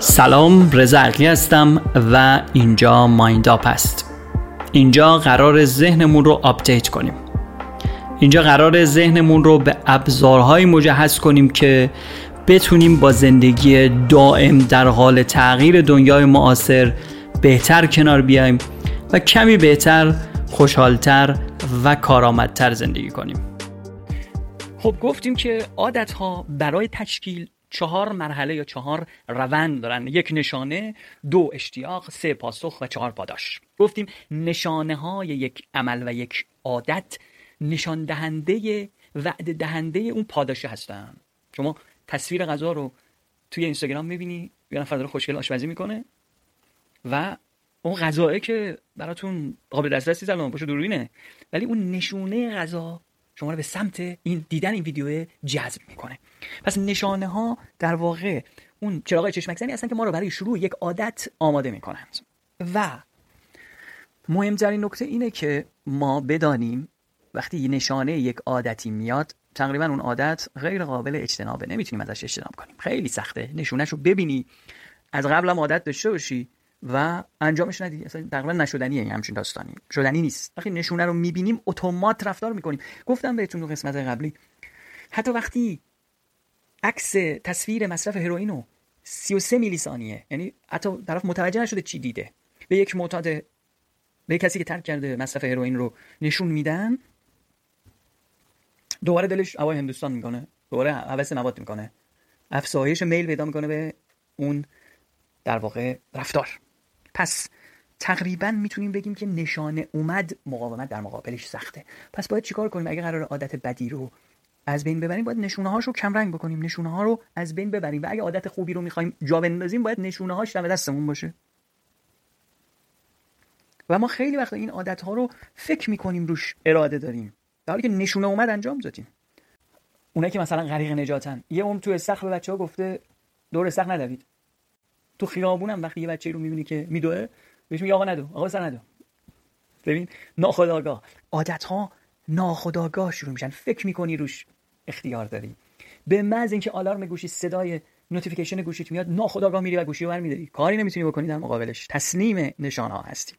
سلام رضا هستم و اینجا Mind Up است اینجا قراره ذهنمون رو update کنیم. اینجا قراره ذهنمون رو به ابزارهایی مجهز کنیم که بتونیم با زندگی دائم در حال تغییر دنیای معاصر بهتر کنار بیایم و کمی بهتر خوشحالتر و کارآمدتر زندگی کنیم. خب گفتیم که عادت ها برای تشکیل چهار مرحله یا چهار روند دارن. یک نشانه دو اشتیاق سه پاسخ و چهار پاداش. گفتیم نشانه های یک عمل و یک عادت نشان دهنده وعده دهنده اون پاداشه هستن. شما تصویر غذا رو توی اینستاگرام می‌بینی یه نفر داره خوشگل آشپزی می‌کنه و اون غذاه که براتون قابل دسترسی زلمان باشه دوربینه. ولی اون نشونه غذا شما رو به سمت این دیدن این ویدیو جذب می‌کنه. پس نشانه ها در واقع اون چراغ چشمک زنی هستن که ما رو برای شروع یک عادت آماده می‌کنند و مهمترین نکته اینه که ما بدانیم وقتی نشانه یک عادتی میاد تقریبا اون عادت غیر قابل اجتنابه. نمی‌تونیم ازش اجتناب کنیم. خیلی سخته. نشونهش رو ببینی. از قبل هم عادت داشته باشی. و انجامش ندی. اصلا تقریبا نشدنیه این همچین داستانی. شدنی نیست. وقتی نشونه رو می‌بینیم اتومات رفتار می‌کنیم. گفتم بهتون تو قسمت قبلی حتی وقتی عکس تصویر مصرف هروئین رو 33 میلی ثانیه یعنی حتی طرف متوجه نشده چی دیده. به یک معتاد به کسی که ترک کرده مصرف هروئین رو نشون میدن دوباره دلش هوای هندوستان می‌کنه. دوباره حوس نبات می‌کنه. افزایش میل پیدا می‌کنه به اون در واقع رفتار. پس تقریبا می‌تونیم بگیم که نشانه اومد مقاومت در مقابلش سخته. پس باید چیکار کنیم؟ اگه قرار عادت بدی رو از بین ببریم باید نشونه هاش رو کم رنگ بکنیم. نشونه ها رو از بین ببریم و اگه عادت خوبی رو می‌خوایم جا بندازیم باید نشونه هاش در دستمون باشه. و ما خیلی وقت این عادت ها رو فکر می‌کنیم روش اراده داریم. در حالی که نشونه اومد انجام دادیم. اونایی که مثلا غریق نجاتن. یه اون تو استخر به بچه ها گفته دور استخر ندوید. تو خیابونم وقتی یه بچه رو می‌بینی که میدوه بهش میگه آقا ندو آقا سر ندو. ببین ناخودآگاه عادت ها ناخودآگاه شروع میشن. فکر می‌کنی روش اختیار داری. به محض اینکه آلارم گوشی صدای notification گوشیت میاد ناخودآگاه میری و گوشی رو برمیداری. کاری نمی‌تونی بکنی در مقابلش. تسلیم نشانه ها هستی.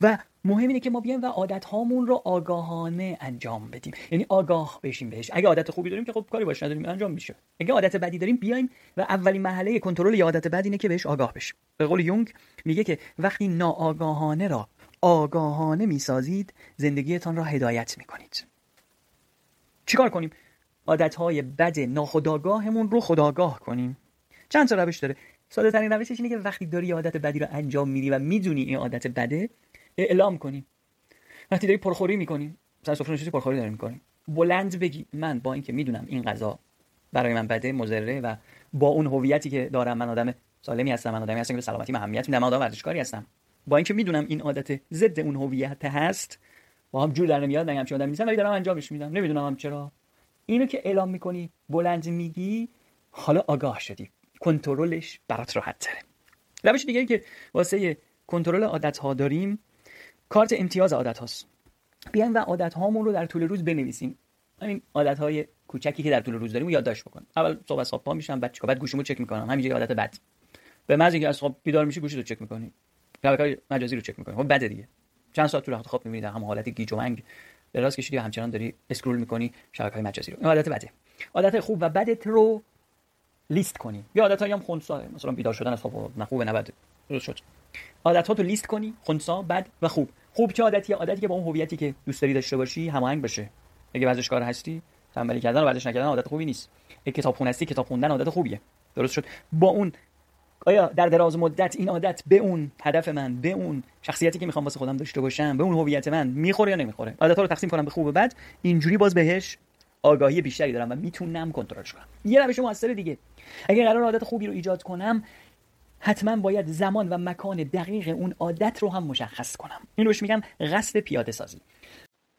و مهم اینه که ما بیایم و عادت هامون رو آگاهانه انجام بدیم. یعنی آگاه بشیم بهش. اگه عادت خوبی داریم که خب کاری باش نداریم انجام میشه. اگه عادت بدی داریم بیایم و اولین مرحله کنترل عادت بد اینه که بهش آگاه بشیم. به قول یونگ میگه که وقتی ناآگاهانه را آگاهانه می‌سازید زندگیتان را هدایت می‌کنید. چیکار کنیم؟ عادت های بد ناخودآگاهمون رو خداگاه کنیم. چند تا روش داره؟ ساده ترین روشش اینه که وقتی داری عادت بدی رو انجام میدی و می‌دونی این عادت بده اعلام کنیم وقتی داری پرخوری می‌کنیم مثلا سفره نشستی پرخوری داری می‌کنیم بلند بگی من با اینکه می‌دونم این غذا برای من بده مضره و با اون هویتی که دارم من آدم سالمی هستم من آدمی هستم که به سلامتی اهمیت میدم من آدم ورزشکاری هستم. با اینکه می‌دونم این عادت ضد اون هویت هست با هم جور در نمیاد من همچین آدمی نیستم ولی دارم انجامش میدم. نمی‌دونم هم چرا. اینو که اعلام می‌کنی بلند میگی حالا آگاه شدی. کنترلش برات راحت تره. روش دیگه که واسه کنترل عادت ها داریم کارت امتیاز عادت هاست. بیایم و عادت هامون رو در طول روز بنویسیم. همین عادت های کوچکی که در طول روز داریم یادداشت بکن. اول صبح از خواب پا میشم بعد چیکار؟ بعد گوشیمو چک می‌کنم. همینجوری عادت بد. به محض اینکه از خواب بیدار میشی گوشی رو چک می‌کنی. شبکه‌های مجازی رو چک می‌کنی. خب بده دیگه. چند ساعت وقت خواب می‌بینی هم حالت گیج و منگ دراز کشیدی همچنان داری اسکرول می‌کنی شبکه‌های مجازی رو. این عادت بده. عادت خوب و بدت رو لیست کنی. یا عادتایی هم خنثا مثلا بیدار شدن از خواب نه خوبه نه بده درست شد. عادت ها تو لیست کنی خنثا بد و خوب. خوب چه عادتی؟ عادتی که با اون هویتی که دوست داری داشته باشی هماهنگ باشه اگه ورزشکار هستی تنبلی کردن و ورزش نکردن عادت خوبی نیست. اگه کتاب هستی کتاب خوندن عادت خوبیه. درست شد. با اون آیا در دراز مدت این عادت به اون هدف من به اون شخصیتی که می‌خوام واسه خودم داشته باشم به اون هویت من می‌خوره یا نمی‌خوره؟ عادت ها رو تقسیم کنم به خوب و بد. اینجوری باز بهش آگاهی بیشتری دارم و می‌تونم کنترلش کنم. یه روش موثر دیگه. اگه قرار عادت خوبی رو ایجاد کنم حتما باید زمان و مکان دقیق اون عادت رو هم مشخص کنم. این روش میگن قصد پیاده سازی.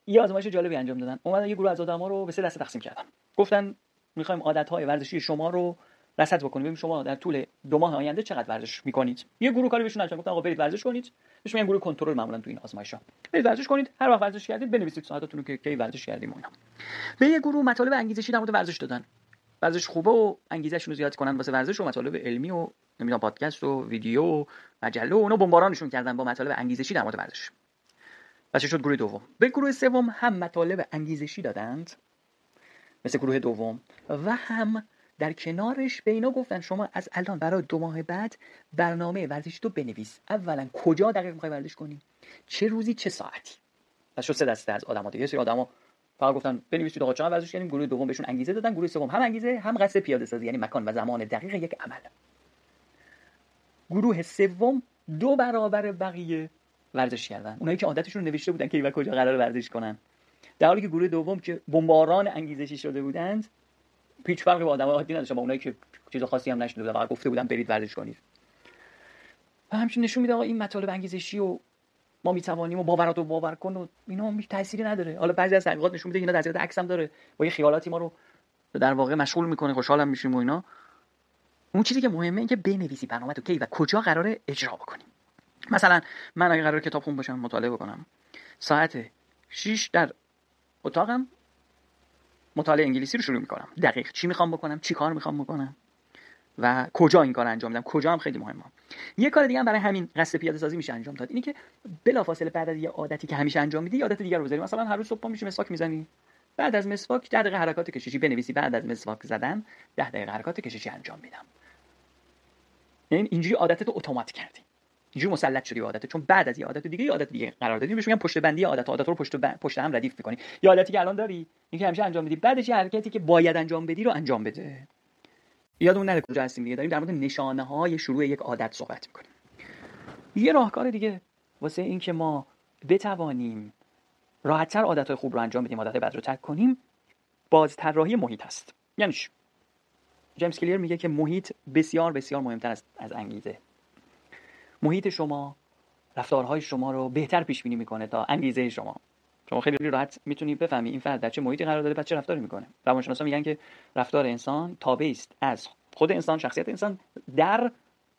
یه آزمایش جالبی انجام دادن. اومدن یه گروه از آدما رو به سه دسته تقسیم کردن. گفتن می‌خوایم عادت های ورزشی شما رو رصد بکنیم. ببینیم شما در طول دو ماه آینده چقدر ورزش می‌کنید. یه گروه کاری بهشون گفتن آقا برید ورزش کنید. بهش میگن گروه کنترل معمولا تو این آزمایشا برید ورزش کنید هر وقت ورزش کردید بنویسید ساعتاتون رو که کی ورزش کردیم اینا. به یه گروه مطالب انگیزشی در مورد ورزش دادن. ورزش خوبه و انگیزشون رو زیاد کنن واسه ورزش و مطالب علمی و نمی‌دونم پادکست و ویدیو و مجله و اونا بمبارانشون کردن با مطالب انگیزشی در مورد ورزش. پس شد گروه دوم. به گروه سوم هم مطالب انگیزشی دادند. مثل گروه دوم. و هم در کنارش به اینا گفتن شما از الان برای دو ماه بعد برنامه ورزشی تو بنویس. اولا کجا دقیق می‌خوای ورزش کنی؟ چه روزی چه ساعتی؟ پس شد سه دسته از آدم‌ها دیگه. سری آدما فقط گفتن بنویسید آقا چقدر ورزش کنیم گروه دوم بهشون انگیزه دادن گروه سوم هم انگیزه هم قصد پیاده سازی یعنی مکان و زمان دقیق یک عمل. گروه سوم دو برابر بقیه ورزش کردن. اونایی که عادتشون نوشته بودن که و کجا قرار ورزش کنن. در حالی که گروه دوم که بمباران انگیزشی شده بودند پیچ فرقی با آدمای عادی نداشت با اونایی که چیز خاصی هم نشده بودن گفته بودن برید ورزش کنید. و همچنین نشون میده آقا این مطالب انگیزشی و ما می‌توانیم و باورات رو باور کن و اینا هیچ تأثیری نداره. حالا بعضی از تحقیقات نشون میده اینا تاثیر عکس هم داره. با یه خیالاتی ما رو در واقع مشغول می‌کنه خوشحالم میشیم و اینا. اون چیزی که مهمه این که بنویسی برنامه تو کی و کجا قراره اجرا بکنیم. مثلا من اگه قرار کتاب خون باشم مطالعه بکنم. ساعت 6 در اتاقم. مطالعه انگلیسی رو شروع می‌کنم. دقیق چی می‌خوام بکنم؟ چی کار می‌خوام بکنم؟ و کجا این کار انجام میدم؟ کجا هم خیلی مهمه. یه کار دیگه هم برای همین قصد پیاده سازی میشه انجام داد. اینی که بلافاصله بعد از یه عادتی که همیشه انجام میدی عادت دیگر رو بذاری. مثلا هر روز صبح میشه مسواک می‌زنی. بعد از مسواک 10 دقیقه حرکات کششی بنویسی. بعد از مسواک زدن 10 دقیقه حرکات کششی انجام میدم. یعنی اینجوری عادتت رو اتومات کردی. اینجوری مسلط شدی عادت چون بعد از یه عادت دیگه یه عادت دیگه قرار دادی. بهش میگن پشت بندی عادت عادت رو پشت پشت هم ردیف می‌کنی. یه عادتی که الان داری اینکه همیشه انجام بدی. بعدش یه حرکتی که باید انجام بدی رو انجام بده. یادمون نره کجا هستیم دیگه. داریم در مورد نشانه های شروع یک عادت صحبت می‌کنیم. یه راهکار دیگه واسه اینکه ما بتوانیم راحتتر عادت های خوب رو انجام بدیم عادت بد رو ترک کنیم باز طراحی محیط هست. یعنی جیمز کلیر میگه که محیط بسیار بسیار مهمتر است از انگیزه. محیط شما رفتارهای شما رو بهتر پیش بینی می‌کنه تا انگیزه شما. شما خیلی راحت می‌تونی بفهمی این فرد در چه محیطی قرار داره پس چه رفتاری می‌کنه. روانشناسا میگن که رفتار انسان تابع است از خود انسان شخصیت انسان در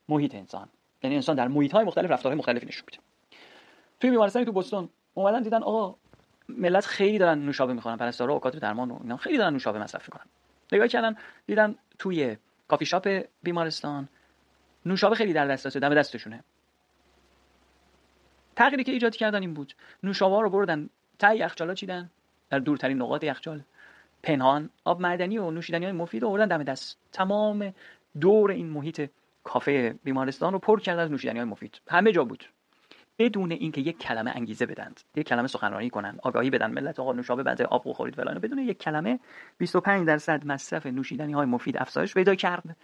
محیط انسان. یعنی انسان در محیط های مختلف رفتارهای مختلفی نشون میده. توی بیمارستانی تو بوستون اومدن دیدن آقا ملت خیلی دارن نوشابه می‌خورن پرستارا اوقات درمان و اینا خیلی دارن نوشابه مصرف می‌کنن. نگاه کردن دیدن توی کافی شاپ بیمارستان نوشابه خیلی در دسترسه دم دستشونه. تغییری که ایجاد کردن این بود. نوشابه رو بردن ته یخچالا چیدن؟ در دورترین نقاط یخچال. پنهان آب معدنی و نوشیدنی های مفید رو آوردن دم دست. تمام دور این محیط کافه بیمارستان رو پر کردن از نوشیدنی های مفید. همه جا بود. بدون اینکه یک کلمه انگیزه بدند یک کلمه سخنرانی کنند آگاهی بدن ملت آقا نوشابه بعد آب بخورید فلان بدون یک کلمه 25 درصد مصرف نوشیدنی های مفید افزایش پیدا کرد.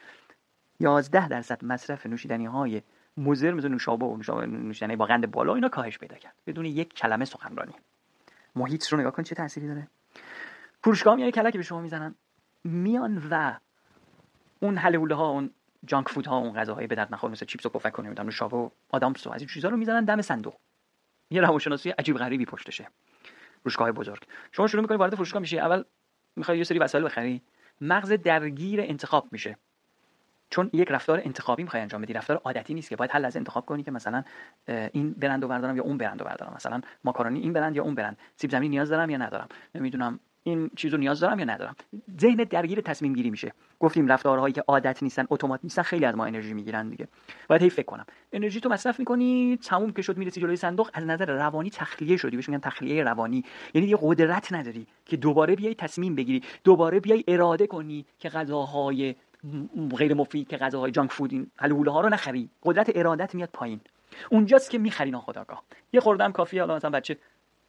11 درصد مصرف نوشیدنی های مضر مثل نوشابه و نوشیدنی با قند بالا اینا کاهش پیدا کرد. بدون یک کلمه سخنرانی. محیط رو نگاه کن چه تأثیری داره. فروشگاه یعنی کلکی به شما می‌زنن. میان و اون حلوله ها اون جانک فود ها اون غذاهای به درد نخور مثل چیپس و پفک و نمی‌دونم نوشابه و آدامس و از این چیزا رو می‌زنن. دم صندوق. یه روانشناسی عجیب غریبی پشتشه. فروشگاه بزرگ. شما شروع می‌کنی وارد فروشگاه میشی. اول می‌خوای یه سری وسایل بخری. مغز درگیر انتخاب میشه. چون یک رفتار انتخابی می‌خوای انجام بدی. رفتار عادتی نیست که باید حل از انتخاب کنی که مثلا این برند رو بردارم یا اون برند رو بردارم. مثلا ماکارونی این برند یا اون برند. سیب زمینی نیاز دارم یا ندارم؟ نمی‌دونم این چیزو نیاز دارم یا ندارم؟ ذهن درگیر تصمیم گیری میشه. گفتیم رفتارهایی که عادت نیستن اتومات نیستن خیلی از ما انرژی می‌گیرن دیگه. باید هی فکر کنم. انرژی تو مصرف می‌کنی تموم که شد می‌رسی جلوی صندوق از نظر روانی تخلیه شدی. بهش میگن تخلیه روانی. یعنی یه قدرت نداری که دوباره بیای تصمیم بگیری دوباره بیای اراده کنی که غذاهای غیر مفید که غذاهای جانک فود این ها رو نخری. قدرت ارادت میاد پایین. اونجاست که می‌خری ناخداگاه یه خوردم کافی حالا مثلا بچه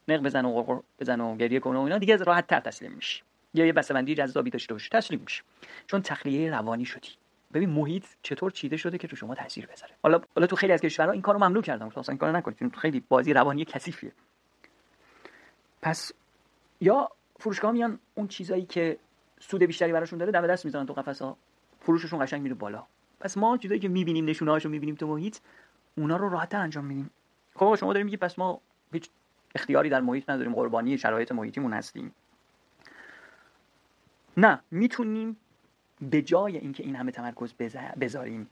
نق بزن و غرغر بزن و گریه کنه و اینا دیگه راحت تر تسلیم میشی. یا یه بسته جذابی داشته باشی تسلیم میشی. چون تخلیه روانی شدی. ببین محیط چطور چیده شده که تو شما تاثیر بذاره. حالا حالا تو خیلی از کشورها این کارو ممنوع کردن. اصلا این کارو نکنید خیلی بازی روانی کثیفیه. پس یا فروشگاه میان اون چیزایی که سود بیشتری براشون داره دم دست می‌ذارن تو قفسا فروششون قشنگ میره بالا. پس ما چیزایی که می‌بینیم نشونه هاشو می‌بینیم تو محیط اونا رو راحت انجام میدیم. خب شما داریم میگی پس ما هیچ اختیاری در محیط نداریم قربانی شرایط محیطیمون هستیم. نه می‌تونیم به جای اینکه این همه تمرکز بذاریم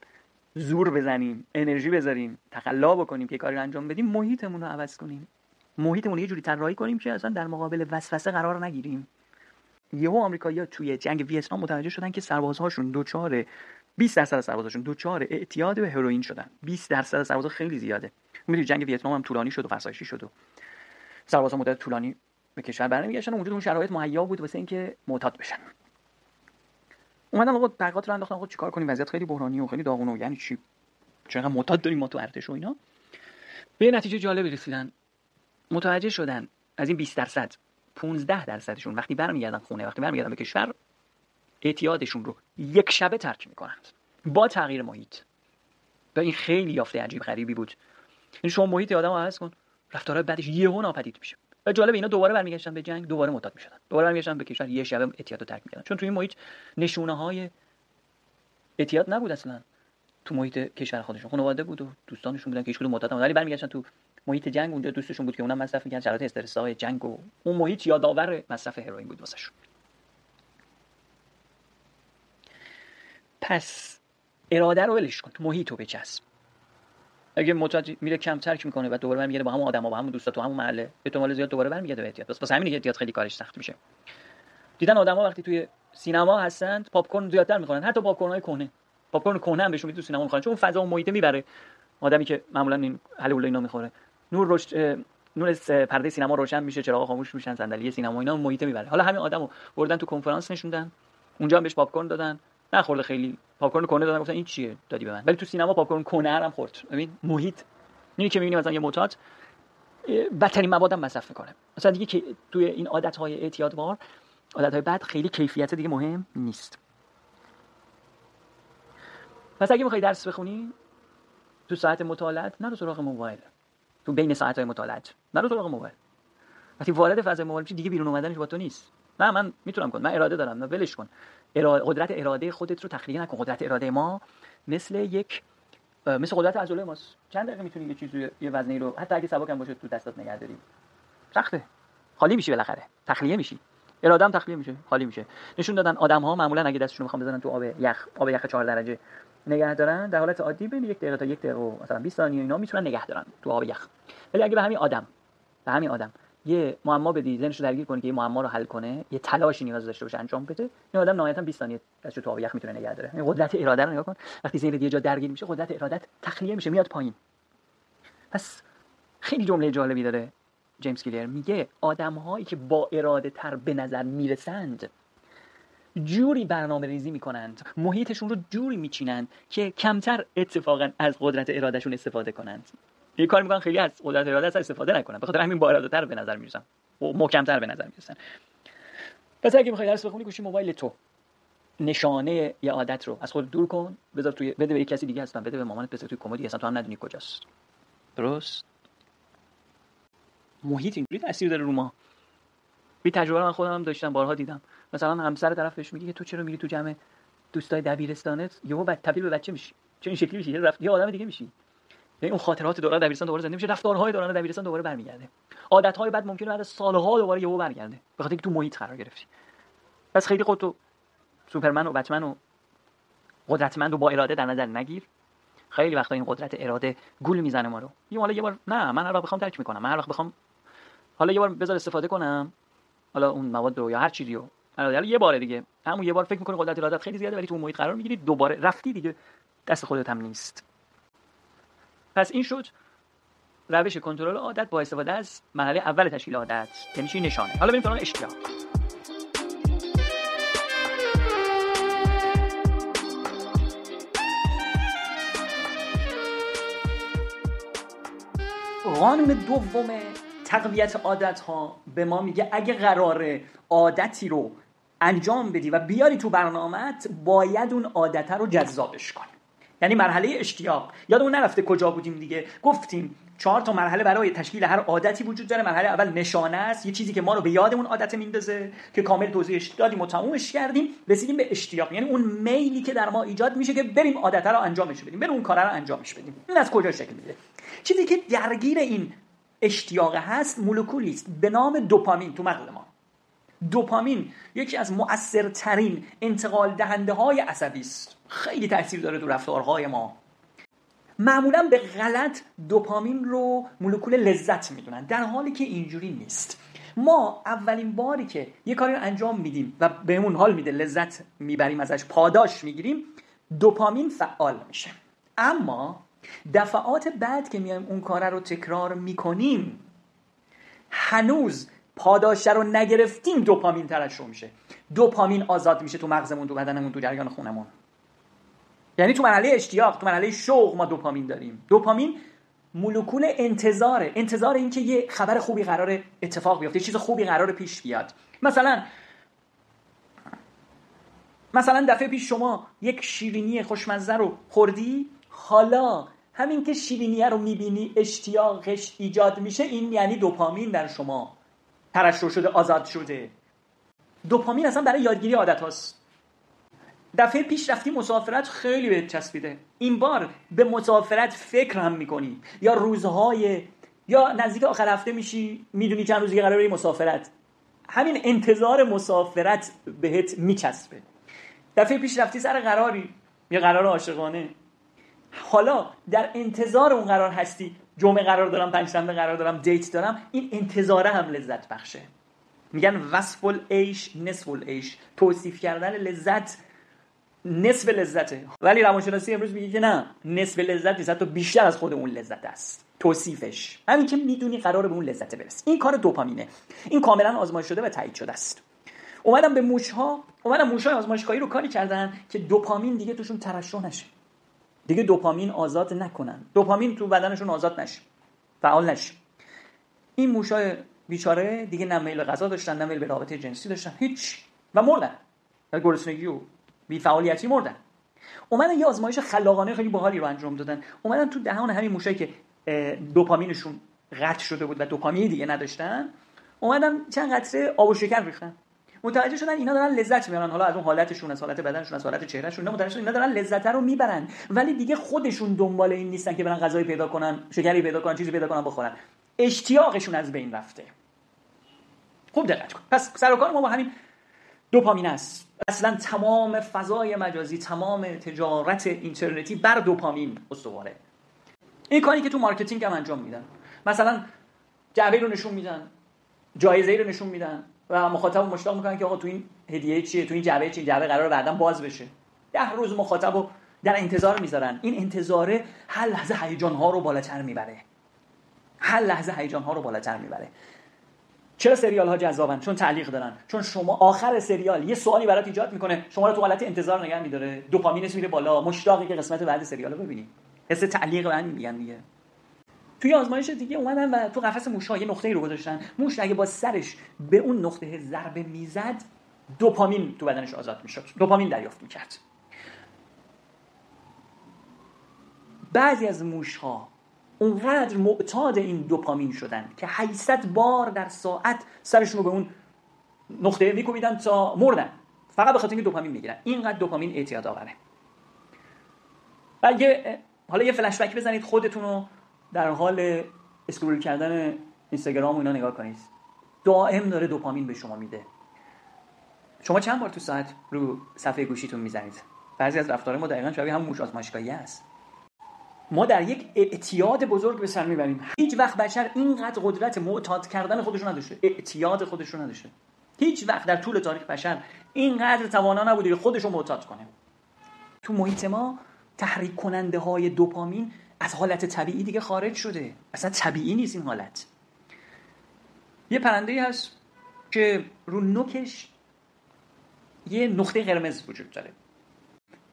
زور بزنیم انرژی بذاریم تقلا بکنیم که کاری رو انجام بدیم محیطمون رو عوض کنیم. محیطمون یه جوری طراحی کنیم که اصلا در مقابل وسوسه قرار نگیریم. یهو آمریکایی‌ها توی جنگ ویتنام متوجه شدن که سربازهاشون دوچار 20 درصد از سربازاشون دوچار اعتیاد به هروئین شدن. 20 درصد از سربازا خیلی زیاده. می‌دونید جنگ ویتنام هم طولانی شد و فرسایشی شد و سربازا مدت طولانی به کشور برنمیگشتن وجود اون شرایط مهیا بود واسه اینکه معتاد بشن. اومدن آقا تحقیقات رو انداختن. آقا چیکار کنیم؟ وضعیت خیلی بحرانی و خیلی داغونه یعنی چی؟ چرا معتاد داریم ما تو ارتش و اینا؟ به نتیجه جالبی رسیدن. متوجه شدن از این 20 درصد. 15 درصدشون وقتی برمیگردن خونه وقتی برمیگردن به کشور اعتیادشون رو یک شبه ترک می‌کنند. با تغییر محیط. و این خیلی یافته عجیب غریبی بود. این یعنی شما محیط آدمو عوض کن رفتارهای بعدش یهو ناپدید میشه. و جالب اینا دوباره برمیگشتن به جنگ دوباره معتاد می‌شدن. دوباره برمیگشتن به کشور یه شبه اعتیاد رو ترک می‌کردن. چون توی این محیط نشونه های اعتیاد نبود اصلا. تو محیط کشور خودشون. خانواده بود و دوستانشون بودن که هیچ کدوم معتاد ولی برمیگشتن تو محیط جنگ اونجا دوستشون بود که اونم مصرف می‌کردن شرایط استرس های جنگ و اون محیط یادآور مصرف هروئین بود واسهشون. پس اراده رو ولش کن محیط رو بچسب. اگه معتاد میره کم ترک می‌کنه و دوباره برمیگرده با همون آدما با همون دوستا تو همون محله احتمال زیاد دوباره برمیگرده به احتیاط. بس واسه همین که احتیاط خیلی کارش سخت میشه. دیدن آدما وقتی توی سینما هستند پاپ کورن زیادتر می‌خورن. حتی پاپ کورن های کهنه. پاپ کورن کهنه هم بهشون تو سینما می‌خورن. چون فضا و محیط می‌بره. آدمی که معمولا این حلول اینا می‌خوره. نور روش نور پرده سینما روشن میشه چراغ خاموش میشن صندلی سینما اینا محیط می‌بره. حالا همین آدمو بردن تو کنفرانس نشوندن اونجا هم بهش پاپ کورن دادن. نخورده خیلی. پاپ کورن کهنه دادن. گفتن این چیه؟ دادی به من. ولی تو سینما پاپ کورن کهنه هم خورد. ببین محیط. اینی که می‌بینی مثلا یه معتاد بدترین مواد هم مصرف می‌کنه. مثلا دیگه که توی این عادت های اعتیادوار عادت های بد خیلی کیفیت دیگه مهم نیست. پس اگه می‌خوای درس بخونی تو ساعت مطالعات نرو سراغ موبایل. تو بین ساعت های مطالعات نرو سراغ موبایل. وقتی وارد فضای موبایل دیگه بیرون اومدنش با تو نیست. نه من می‌تونم کنم. من اراده دارم. نه ولش کن. قدرت اراده خودت رو تخلیه نکن. قدرت اراده ما مثل یک مثل قدرت عضله ماست. چند دقیقه می‌تونی یه چیزی یه وزنی رو حتی اگه سبک هم باشه تو دستات نگه داری. سخته. خالی میشی بالاخره. تخلیه میشی. اراده هم تخلیه میشه. خالی میشه. نشون دادن آدم ها معمولا اگه دستشون می‌خوام بزنن تو آب یخ آب یخ 4 درجه نگه دارن در حالت عادی بین یک دقیقه تا یک دقیقه و مثلا 20 ثانیه اینا می‌تونن نگه دارن تو آب یخ. ولی اگه به همین آدم به همین آدم یه معما بدی ذهنش رو درگیر کنه که یه معما رو حل کنه یه تلاشی نیاز داشته باشه انجام بده این آدم نهایتا 20 ثانیه دستش تو آب یخ می‌تونه نگه داره. این قدرت اراده رو نگاه کن. وقتی ذهن یه جا درگیر میشه قدرت ارادت تخلیه میشه میاد پایین. پس خیلی جمله جالبی داره جیمز کلیر. میگه آدم هایی که با اراده تر به نظر می‌رسند جوری برنامه ریزی می‌کنند محیطشون رو جوری میچینند که کمتر اتفاقا از قدرت ارادهشون استفاده کنند. یه کار می‌کنن خیلی از قدرت اراده استفاده نکنن. بخاطر همین با اراده تر به نظر می‌رسن. محکمتر به نظر می‌رسن. پس اگه می‌خوای درس بخونی گوشی موبایل تو. نشانه یه عادت رو از خود دور کن. بذار توی بده به یک کسی دیگه هستن بده به مامانت بذار توی کمدی اصلا تو هم ندونی کجاست. درست؟ محیط اینجوری تاثیر داره رو ما. بی تجربه من خودم هم داشتم بارها دیدم. مثلا همسر طرف بهش میگه تو چرا میری تو جمع دوستای دبیرستانت؟ یهو بعد تبدیل به بچه میشی. چه این شکلی میشی؟ رفت یه آدم دیگه میشی. یعنی اون خاطرات دوران دبیرستان دوباره زنده میشه. رفتارهای دوران دبیرستان دوباره برمیگرده. عادتهای بعد ممکنه بعد سالها دوباره یهو برگرده. به خاطر تو محیط قرار گرفتی. پس خیلی خودتو سوپرمن و بتمن و قدرتمند و با اراده در نظر نگیر. خیلی وقتا این قدرت اراده گول می‌زنه ما رو. یه حالا یه بار نه من هر وقت بخوام ترک می‌کنم. من هر وقت بخوام حالا یه بار بذار استفاده کنم. حالا اون مواد رو یا هر چیزی رو حالا یه بار دیگه. همون یه بار فکر می‌کنه قدرت ارادت خیلی زیاده ولی تو محیط قرار می‌گیری. دوباره رفتی دیگه. دست خودت هم نیست. پس این شد. روش کنترل عادت با استفاده از مرحله اول تشکیل عادت. یعنی نشانه. حالا بریم سراغ اشتیاق. قانون دوم تقویت عادت ها به ما میگه اگه قرار عادتی رو انجام بدی و بیاری تو برنامهت باید اون عادت رو جذابش کنی یعنی مرحله اشتیاق. یادمون نرفته کجا بودیم دیگه؟ گفتیم چهار تا مرحله برای تشکیل هر عادتی وجود داره. مرحله اول نشانه است. یه چیزی که ما رو به یادمون عادت میندازه که کامل توضیحش دادیم و تمومش کردیم رسیدیم به اشتیاق. یعنی اون میلی که در ما ایجاد میشه که بریم عادت رو انجامش بدیم بریم اون کار رو انجامش بدیم. این از کجا شکل میده؟ چیزی که درگیر این اشتیاق هست مولکولی است. به نام دوپامین تو مغز ما. دوپامین یکی از مؤثرترین انتقال دهنده های عصبی است. خیلی تاثیر داره تو رفتارهای ما. معمولا به غلط دوپامین رو مولکول لذت می‌دونن در حالی که اینجوری نیست. ما اولین باری که یه کاری رو انجام میدیم و بهمون حال میده لذت می‌بریم ازش پاداش می‌گیریم دوپامین فعال میشه. اما دفعات بعد که میایم اون کار رو تکرار می‌کنیم هنوز پاداش رو نگرفتیم دوپامین ترشح میشه. دوپامین آزاد میشه تو مغزمون تو بدنمون تو جریان خونمون. یعنی تو مرحله اشتیاق تو مرحله شوق ما دوپامین داریم. دوپامین مولکول انتظاره. انتظار اینکه یه خبر خوبی قرار اتفاق بیفته چیز خوبی قرار پیش بیاد. مثلا مثلا دفعه پیش شما یک شیرینی خوشمزه رو خوردی؟ حالا همین که شیرینیه رو می‌بینی اشتیاقش ایجاد میشه این یعنی دوپامین در شما. ترشح شده آزاد شده. دوپامین اصلا برای یادگیری عادت هاست. دفعه پیش رفتی مسافرت خیلی به چسبیده. این بار به مسافرت فکر هم می‌کنی. یا روزهای یا نزدیک آخر هفته میشی می‌دونی چند روزی قرار مسافرت. همین انتظار مسافرت بهت میچسبه. دفعه پیش رفتی سر قراری. یه قرار عاشقانه. حالا در انتظار اون قرار هستی جمعه قرار دارم پنجشنبه قرار دارم دیت دارم این انتظاره هم لذت بخشه. میگن وصف العیش نصف العیش. توصیف کردن لذت نصف لذته. ولی روانشناسی امروز میگه که نه نصف لذت نیست حتی بیشتر از خود اون لذت است. توصیفش. همین که می‌دونی قرار به اون لذت برسی. این کار دوپامینه. این کاملا آزمایش شده و تایید شده است. اومدم به موش ها اومدم موش های آزمایشگاهی رو کاری کردن که دوپامین دیگه توشون ترشح نشه. دیگه دوپامین آزاد نکنن. دوپامین تو بدنشون آزاد نشه. فعال نشه. این موشای بیچاره دیگه نه میل غذا داشتن نه میل به رابطه جنسی داشتن. هیچ. و مردن. گرسنگی و بی فعالیتی مردن. اومدن یه آزمایش خلاقانه خیلی باحالی رو انجام دادن. اومدن تو دهان همین موشایی که دوپامینشون قطع شده بود و دوپامین دیگه نداشتن اومدن چند قطره آب و شکر ریختن. متوجه شدن اینا دارن لذت می‌برن حالا از اون حالتشون از حالت بدنشون از حالت چهرهشون متوجه شدن اینا دارن لذت رو می‌برن. ولی دیگه خودشون دنبال این نیستن که برن غذایی پیدا کنن شکری پیدا کنن چیزی پیدا کنن بخورن. اشتیاقشون از بین رفته. خوب دقت کن. پس سر و کار ما با همین دوپامین است. اصلا تمام فضای مجازی تمام تجارت اینترنتی بر دوپامین استواره. این کاری که تو marketing هم انجام میدن. مثلا جعبه رو نشون میدن جایزه رو نشون میدن. و مخاطب مشتاق می‌کنن که آقا تو این هدیه چیه تو این جعبه چیه جعبه قرار بعدا باز بشه. ده روز مخاطب رو در انتظار می‌ذارن. این انتظاره هر لحظه هیجان ها رو بالاتر می‌بره. هر لحظه هیجان ها رو بالاتر می‌بره. چرا سریال ها جذابن؟ چون تعلیق دارن. چون شما آخر سریال یه سوالی برات ایجاد می‌کنه. شما رو تو حالت انتظار نگه میداره. دوپامینت میره بالا. مشتاقی که قسمت بعد سریال رو ببینی. حس تعلیق به میگن دیگه. توی آزمایش دیگه اومدن و تو قفس موشا یه نقطه رو گذاشتن. موش اگه با سرش به اون نقطه ضربه می‌زد دوپامین تو بدنش آزاد می‌شد. دوپامین دریافت می‌کرد. بعضی از موش ها اونقدر معتاد این دوپامین شدن که 800 بار در ساعت سرشون رو به اون نقطه میکوبیدن تا مردن. فقط به خاطر اینکه دوپامین می‌گیرن. اینقدر دوپامین اعتیاد آوره. و حالا یه فلش بک بزنید خودتون رو. در حال اسکرول کردن اینستاگرام و اینا نگاه کنید. دائم داره دوپامین به شما میده. شما چند بار تو ساعت رو صفحه گوشیتون می‌زنید؟ بعضی از رفتار ما دقیقا شبیه هم موش آزمایشگاهی است. ما در یک اعتیاد بزرگ به سر می‌بریم. هیچ وقت بشر اینقدر قدرت معتاد کردن خودشون نداشته. اعتیاد خودشون نداشته. هیچ وقت در طول تاریخ بشر اینقدر توانا نبوده که خودشون معتاد کنه. تو محیط ما تحریک کننده های دوپامین از حالت طبیعی دیگه خارج شده. اصلا طبیعی نیست این حالت. یه پرنده هست که رو نوکش یه نقطه قرمز وجود داره.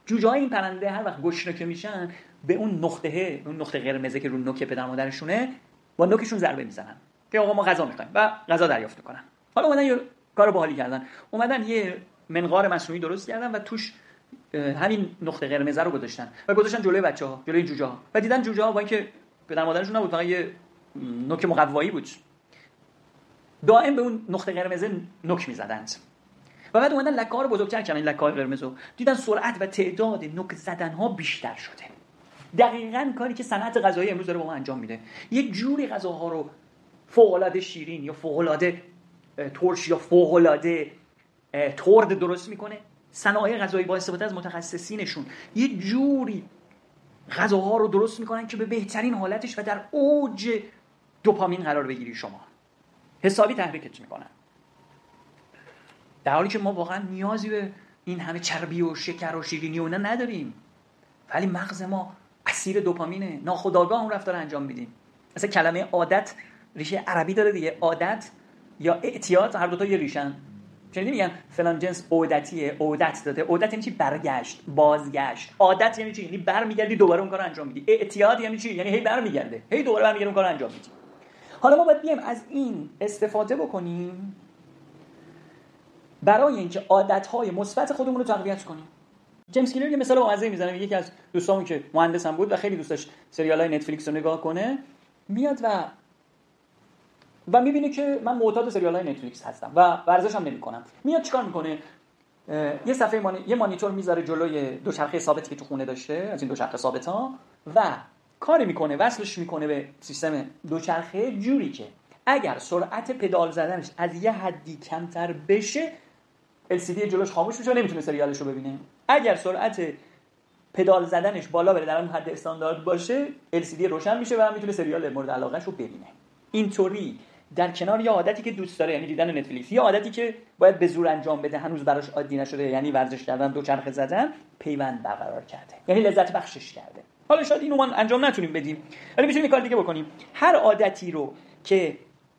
جوجه این پرنده هر وقت گشنه که میشن به اون نقطه اون نقطه قرمزه که رو نوک پدر مادرشونه با نوکشون ضربه می‌زنن. که آقا ما غذا می‌خوایم و غذا دریافت می‌کنن. حالا اومدن یه کار باحالی کردن. اومدن یه منقار مصنوعی درست کردن و توش همین نقطه قرمز رو گذاشتن. و گذاشتن جلوی بچه ها جلوی جوجه و دیدن جوجه ها با اینکه پدر مادرشون نبود فقط یه نوک مقوایی بود. دائم به اون نقطه قرمز نوک می‌زدند. و بعد اومدن لکه ها رو بزرگتر کردن لکه های قرمز رو دیدن سرعت و تعداد نوک زدن ها بیشتر شده. دقیقا کاری که صنعت غذایی امروز داره با ما انجام میده. یک جوری غذاها رو فوق شیرین یا فوق ترش یا فوق ترد درست می‌کنه صنایع غذایی با استفاده از متخصصینشون یه جوری غذاها رو درست می‌کنن که به بهترین حالتش و در اوج دوپامین قرار بگیری شما. حسابی تحریکت می‌کنن. در حالی که ما واقعا نیازی به این همه چربی و شکر و شیرینی و نداریم. ولی مغز ما اسیر دوپامینه. ناخودآگاه اون رفتار انجام میدیم. مثلا کلمه عادت ریشه عربی داره دیگه. عادت یا اعتیاد هر دوتا یه ریشن. چنین میگن؟ فلان جنس عودتیه عودت داده. عودت یعنی چی؟ برگشت. بازگشت. عادت یعنی چی؟ یعنی برمیگردی دوباره اون کارو انجام میدی. اعتیاد یعنی چی؟ یعنی هی برمیگرده. هی دوباره برمیگرده اون کارو انجام میدی. حالا ما باید بیایم از این استفاده بکنیم برای اینکه عادت‌های مثبت خودمون رو تقویت کنیم. جیمز کلیر یه مثال موزه می‌زنه. یکی از دوستامون که مهندس هم بود و خیلی دوست داشت سریال های نتفلیکس رو نگاه کنه میاد و و می‌بینه که من معتاد سریال های نتفلیکس هستم و ورزش هم نمی‌کنم. میاد چیکار می‌کنه؟ یه صفحه مانی... یه مانیتور می‌ذاره جلوی دوچرخه ثابتی که تو خونه داشته از این دوچرخه ثابت ها و کاری می‌کنه وصلش می‌کنه به سیستم دوچرخه جوری که اگر سرعت پدال زدنش از یه حدی کمتر بشه LCD جلوش خاموش میشه و نمی‌تونه سریالش رو ببینه. اگر سرعت پدال زدنش بالا بره در اون حد استاندارد باشه LCD روشن میشه و می‌تونه سریال مورد علاقهش رو ببینه. اینطوری در کنار یه عادتی که دوست داره یعنی دیدن نتفلیکس. یه عادتی که باید به زور انجام بده هنوز براش عادی نشده یعنی ورزش کردن دو چرخ زدن پیوند برقرار کرده. یعنی لذت بخشش کرده. حالا شاید اینو ما انجام نتونیم بدیم. ولی می‌تونیم یه کار دیگه بکنیم. هر عادتی رو که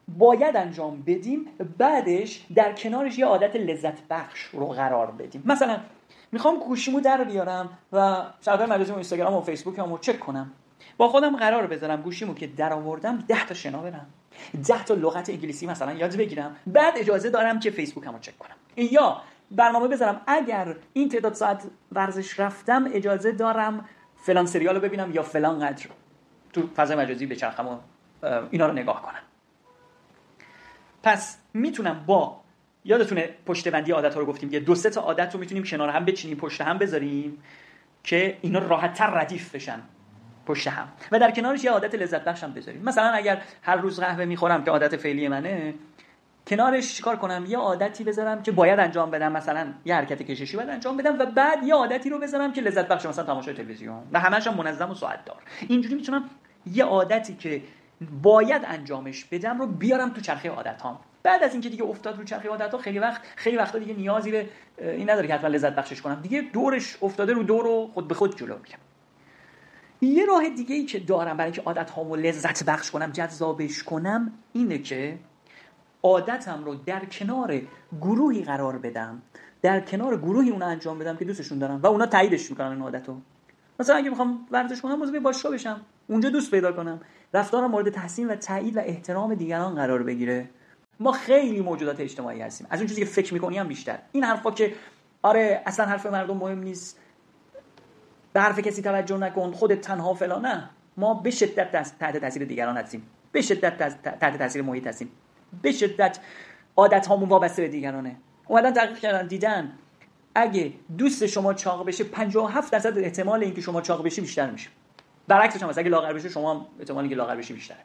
باید انجام بدیم بعدش در کنارش یه عادت لذت بخش رو قرار بدیم. مثلا می‌خوام گوشیمو در بیارم و شبکه مجازی اینستاگرام و فیسبوک رو چک کنم. با خودم قرار بذارم گوشیمو که در آوردم 10 تا شنا برم. 10 تا لغت انگلیسی مثلا یاد بگیرم. بعد اجازه دارم که فیسبوکمو چک کنم. یا برنامه بذارم. اگر این تعداد ساعت ورزش رفتم اجازه دارم فلان سریال رو ببینم یا فلان قدر تو فضای مجازی بچرخم و اینا رو نگاه کنم. پس می‌تونم با یادتونه پشت بندی عادت ها رو گفتیم یه دو سه تا عادت رو می‌تونیم کنار هم بچینیم پشت هم بذاریم که اینا راحت تر ردیف بشن. پشت هم. و در کنارش یه عادت لذت بخش هم بذاریم. مثلا اگر هر روز قهوه می‌خورم که عادت فعلی منه کنارش چیکار کنم؟ یه عادتی بذارم که باید انجام بدم. مثلا یه حرکت کششی باید انجام بدم و بعد یه عادتی رو بذارم که لذت بخش مثلا تماشای تلویزیون. و همش هم منظم و ساعت دار اینجوری می‌تونم یه عادتی که باید انجامش بدم رو بیارم تو چرخه عادت هام بعد از اینکه دیگه افتاد رو چرخه عادت ها خیلی وقت خیلی وقتا دیگه نیازی به این نداره که حتما لذت بخشش کنم. دیگه دورش افتاده رو دور و خود به خود جلو میرم. یه راه دیگه ای که دارم برای اینکه عادت هامو لذت بخش کنم جذابش کنم اینه که عادتم رو در کنار گروهی قرار بدم در کنار گروهی اون انجام بدم که دوستشون دارم و اونا تاییدش می‌کنن این عادت رو مثلا اگه می‌خوام ورزش کنم موضوع باشگاه بشم اونجا دوست پیدا کنم. رفتارم مورد تحسین و تایید و احترام دیگران قرار بگیره. ما خیلی موجودات اجتماعی هستیم. از اون چیزی که فکر می‌کنی هم بیشتر. این حرفا که آره اصلا حرف مردم مهم نیست. به حرف کسی توجه نکن خودت تنها فلان. نه. ما به شدت تحت تاثیر دیگران هستیم. به شدت تحت تاثیر محیط هستیم. به شدت عادت هامون وابسته به دیگرانه. اومدن تحقیق کردن دیدن. اگه دوست شما چاق بشه 57 درصد احتمال اینکه شما چاق بشی بیشتر میشه. برعکسش هم اگه لاغر بشه شما احتمالی که لاغر بشی بیشتره.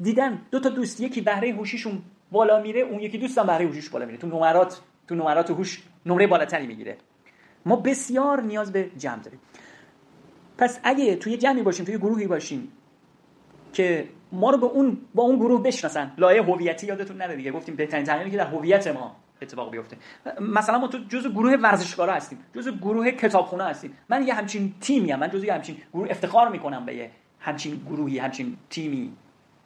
دیدن دو تا دوست یکی بهره هوشیشون بالا میره اون یکی دوستم بهره هوشیش بالا میره. تو نمرات تو نمرات هوش نمره بالاتری می‌گیره. ما بسیار نیاز به جمع داریم. پس اگه توی جمعی باشیم توی گروهی باشیم که ما رو به اون با اون گروه بشناسن لایه هویتی یادتون نره دیگه. گفتیم بهترین تغییری که در هویت ما اتفاق بیفته. مثلا ما تو جزء گروه ورزشکارا هستیم. جزء گروه کتابخونه هستیم. من یه همچین تیمی هم. من جزء یه همچین گروه افتخار می‌کنم به یه همچین گروهی همچین تیمی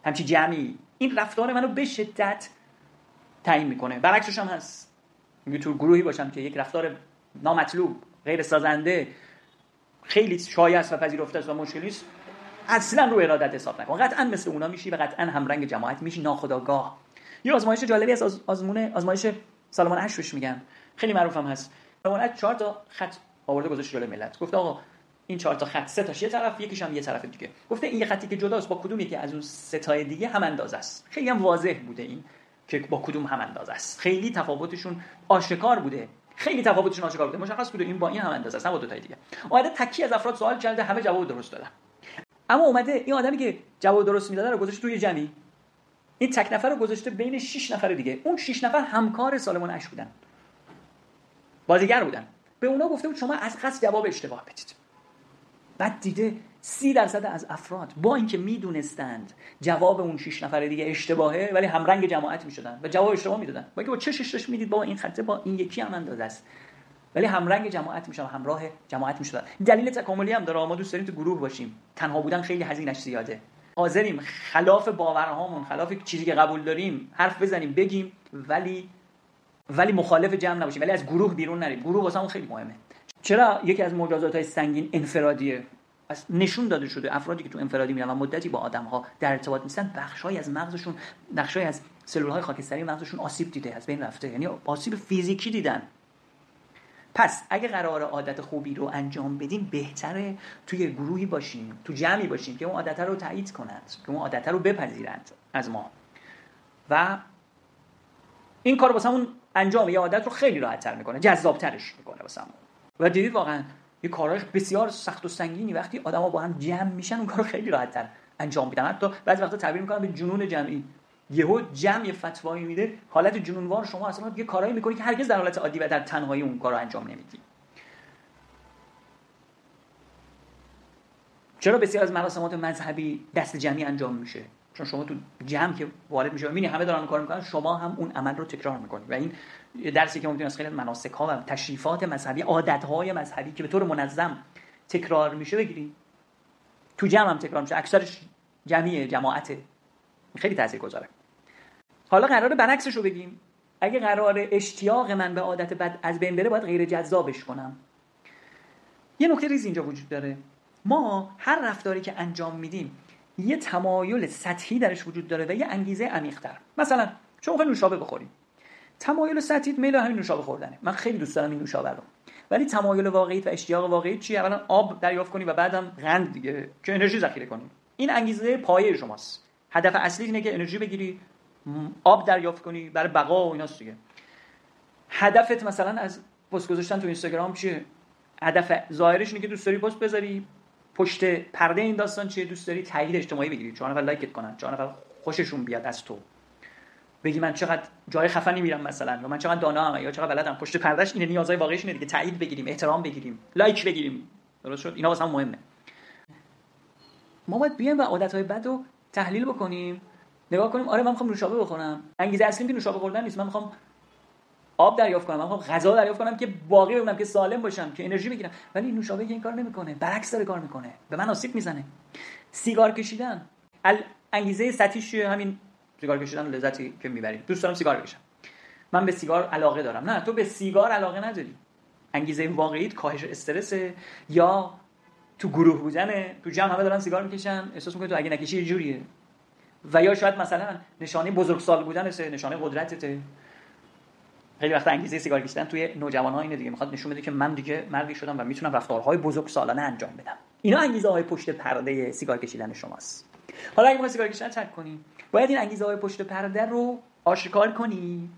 همچین جمعی. این رفتار منو به شدت تعیین می‌کنه. برعکسش هم هست. تو گروهی باشم که یک رفتار نامطلوب غیر سازنده خیلی شایع و پذیرفته است و مشکلی است اصلا رو ارادت حساب نکن. قطعا مثل اونا میشی و قطعا همرنگ جماعت میشی ناخداگاه یه آزمایش جالبی از آزمون آزمایش سالمان اش میگن. خیلی معروف هم هست. سالمان اش چهار تا خط آورده گذاشت جلوی ملت. گفت آقا این چهار تا خط سه تاش یه طرف یکیش هم یه طرف دیگه. گفته این یه خطی که جداست با کدوم یکی از اون سه تای دیگه هم اندازه است؟ خیلی هم واضح بوده این که با کدوم هم اندازه است. خیلی تفاوتشون آشکار بوده. خیلی تفاوتشون آشکار بوده؟ مشخص بوده این با این هم اندازه است نه با دو تای دیگه. اومده تکی از افراد سوال کرده همه جواب درست دادن. اما اومده این آدمی که جواب درست می‌داده رو گذاشت توی جمعی. این تک نفر رو گذاشته بین 6 نفر دیگه. اون 6 نفر همکار سالمون اش بودن. بازیگر بودن. به اونا گفته بود شما از قصد جواب اشتباه بدید. بعد دیده سی درصد از افراد با اینکه می‌دونستند جواب اون شش نفر دیگه اشتباهه ولی همرنگ جماعت می‌شدن و جواب اشتباه می‌دادن. با اینکه با چشش داشت می‌دید؟ با این خطه با این یکی هم اندازه است. ولی همرنگ جماعت میشن همراه جماعت می‌شدن. دلیل تکاملی هم داره. ما دوست داریم تو گروه باشیم. تنها بودن خیلی هزینه‌اش زیاده. حاضریم. خلاف باورهامون خلاف چیزی که قبول داریم حرف بزنیم بگیم ولی ولی مخالف جمع نباشیم. ولی از گروه بیرون نریم. گروه واسمون خیلی مهمه. چرا یکی از مجازات های سنگین انفرادیه؟ از نشون داده شده افرادی که تو انفرادی میرن و مدتی با آدم ها در ارتباط نیستن بخشای از مغزشون بخشای از سلول های خاکستری مغزشون آسیب دیده از بین رفته یعنی آسیب فیزیکی دیدن. پس اگه قرار عادت خوبی رو انجام بدیم بهتره توی گروهی باشیم تو جمعی باشیم که اون عادت رو تایید کنند که اون عادت رو بپذیرند از ما. و این کار واسمون انجام یه عادت رو خیلی راحت تر می‌کنه جذابترش می‌کنه واسمون. و دیدید واقعا یه کارهای بسیار سخت و سنگینی وقتی آدما با هم جمع میشن اون کارو خیلی راحت تر انجام میدن. حتی بعضی وقتا تعبیر می‌کنن به جنون جمعی. یهو جمع فتوایی میده حالت جنونوار شما اصلا یه کارایی می‌کنی که هرگز در حالت عادی و در تنهایی اون کارو انجام نمیدی. چرا بسیار از مراسمات مذهبی دست جمعی انجام میشه؟ چون شما تو جمع که وارد میشه می‌بینی همه دارن کار می‌کنن شما هم اون عمل رو تکرار می‌کنی. و این درسی که ممکن از خیلی مناسک ها و تشریفات مذهبی عادت های مذهبی که به طور منظم تکرار میشه بگیری. تو جمع هم تکرار میشه. اکثرش جمعی جماعته. خیلی گذاره حالا قراره برعکسش رو بگیم. اگه قرار اشتیاق من به عادت بد از بین بره باید غیر جذابش کنم. یه نکته ریز اینجا وجود داره. ما هر رفتاری که انجام میدیم یه تمایل سطحی درش وجود داره و یه انگیزه عمیق‌تر. مثلا شما نوشابه بخورید. تمایل سطحی میل همین نوشابه خوردنه. من خیلی دوست دارم این نوشابه رو. ولی تمایل واقعی و اشتیاق واقعی چی اولا آب دریافت کنی و بعدم قند دیگه که انرژی ذخیره کنی. این انگیزه پایه شماست. هدف اصلی اینه که انرژی بگیری آب دریافت کنی برای بقا و ایناست دیگه. هدفت مثلا از پست گذاشتن تو اینستاگرام چیه؟ هدف ظاهرش اینه که دوست داری پست بذاری پشت پرده این داستان چیه؟ دوست داری تایید اجتماعی بگیری. چون نفر لایکت کنن. چون نفر خوششون بیاد از تو. بگی من چقدر جای خفنی میرم مثلا یا من چقدر دانام یا چقدر بلدم. پشت پردهش اینه نیازهای واقعیش اینه دیگه. تایید بگیریم احترام بگیریم لایک بگیریم. درست شد؟ اینا واسه مهمه. ما باید بیایم و عادتهای بد رو تحلیل بکنیم. نگاه کنیم آره من می‌خوام نوشابه بخورم انگیزه اصلی که نوشابه خوردن نیست. من می‌خوام آب دریافت کنم. من می‌خوام غذا دریافت کنم که باقی بمونم که سالم باشم که انرژی بگیرم. ولی نوشابه که این کار نمی‌کنه. برعکس داره کار می‌کنه. به من آسیب می‌زنه. سیگار کشیدن. انگیزه سطحیش همین سیگار کشیدن لذتی که می‌برید دوست دارم سیگار بکشم. من به سیگار علاقه دارم. نه تو به سیگار علاقه نداری. انگیزه واقعیت کاهش استرس. یا تو گروه بودنه تو جمع همه دارن سیگار می‌کشن. احساس می‌کنی تو اگه نکشی یه جوریه. و یا شاید مثلا نشانه بزرگسال بودن نشانه قدرتته. خیلی وقت انگیزه سیگار کشیدن توی نوجوان ها اینه دیگه. می‌خواد نشون بده که من دیگه مردی شدم و می‌تونم رفتارهای بزرگ سالانه انجام بدم. اینا انگیزه های پشت پرده سیگار کشیدن شماست. حالا اگه ما سیگار کشیدن ترک کنی باید این انگیزه های پشت پرده رو آشکار کنی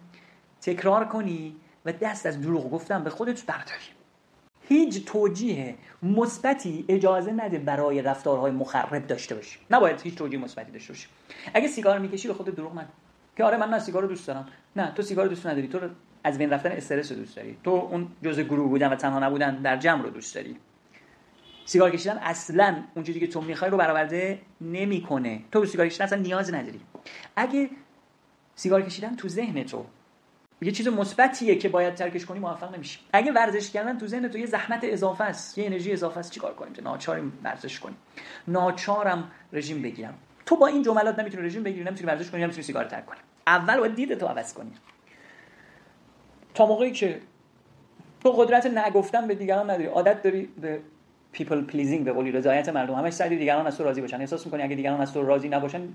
تکرار کنی و دست از دروغ گفتن به خودت برداری. هیچ توجیه مثبتی اجازه نده برای رفتارهای مخرب داشته باشی. نباید هیچ توجیه مثبتی داشته باشی. اگه سیگار می‌کشی به خودت دروغ نگو. که آره من نه سیگار رو دوست دارم. نه تو سیگار دوست نداری. تو از بین رفتن استرس رو دوست داری. تو اون جزء گروه بودن و تنها نبودن در جمع رو دوست داری. سیگار کشیدن اصلا اون چیزی که تو می‌خوای رو برآورده نمی‌کنه. تو سیگار کشیدن اصلا نیاز نداری. اگه سیگار کشیدن تو ذهن تو یه چیز مثبتیه که باید ترکش کنی موفق نمیشی. اگه ورزش کردن تو ذهن تو یه زحمت اضافه است یه انرژی اضافه است چیکار کنیم؟ ناچاریم ورزش کنیم. ناچارم رژیم بگیرم. تو با این جملات نمی‌تونی رژیم بگیری نمی‌تونی ورزش کنی نمی‌تونی سیگار ترک کنی. اول باید دید تو عوض کنی. تا موقعی که تو قدرت نگفتن به دیگران نداری. عادت داری به people pleasing به قولی رضایت مردم. همش سعی دیگران از تو راضی باشن. احساس می‌کنی اگه دیگران از تو راضی نباشن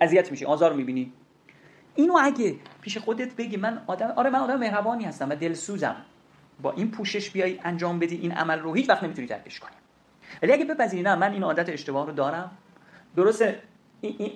اذیت میشی آزار می‌بینی. اینو اگه پیش خودت بگی من آدم آره من آدم مهربانی هستم و دلسوزم. با این پوشش بیای انجام بدی این عمل رو هیچ وقت نمی‌تونی ترکش کنی. ولی اگه بپذیری نه من این عادت اشتباه رو دارم. درسته این,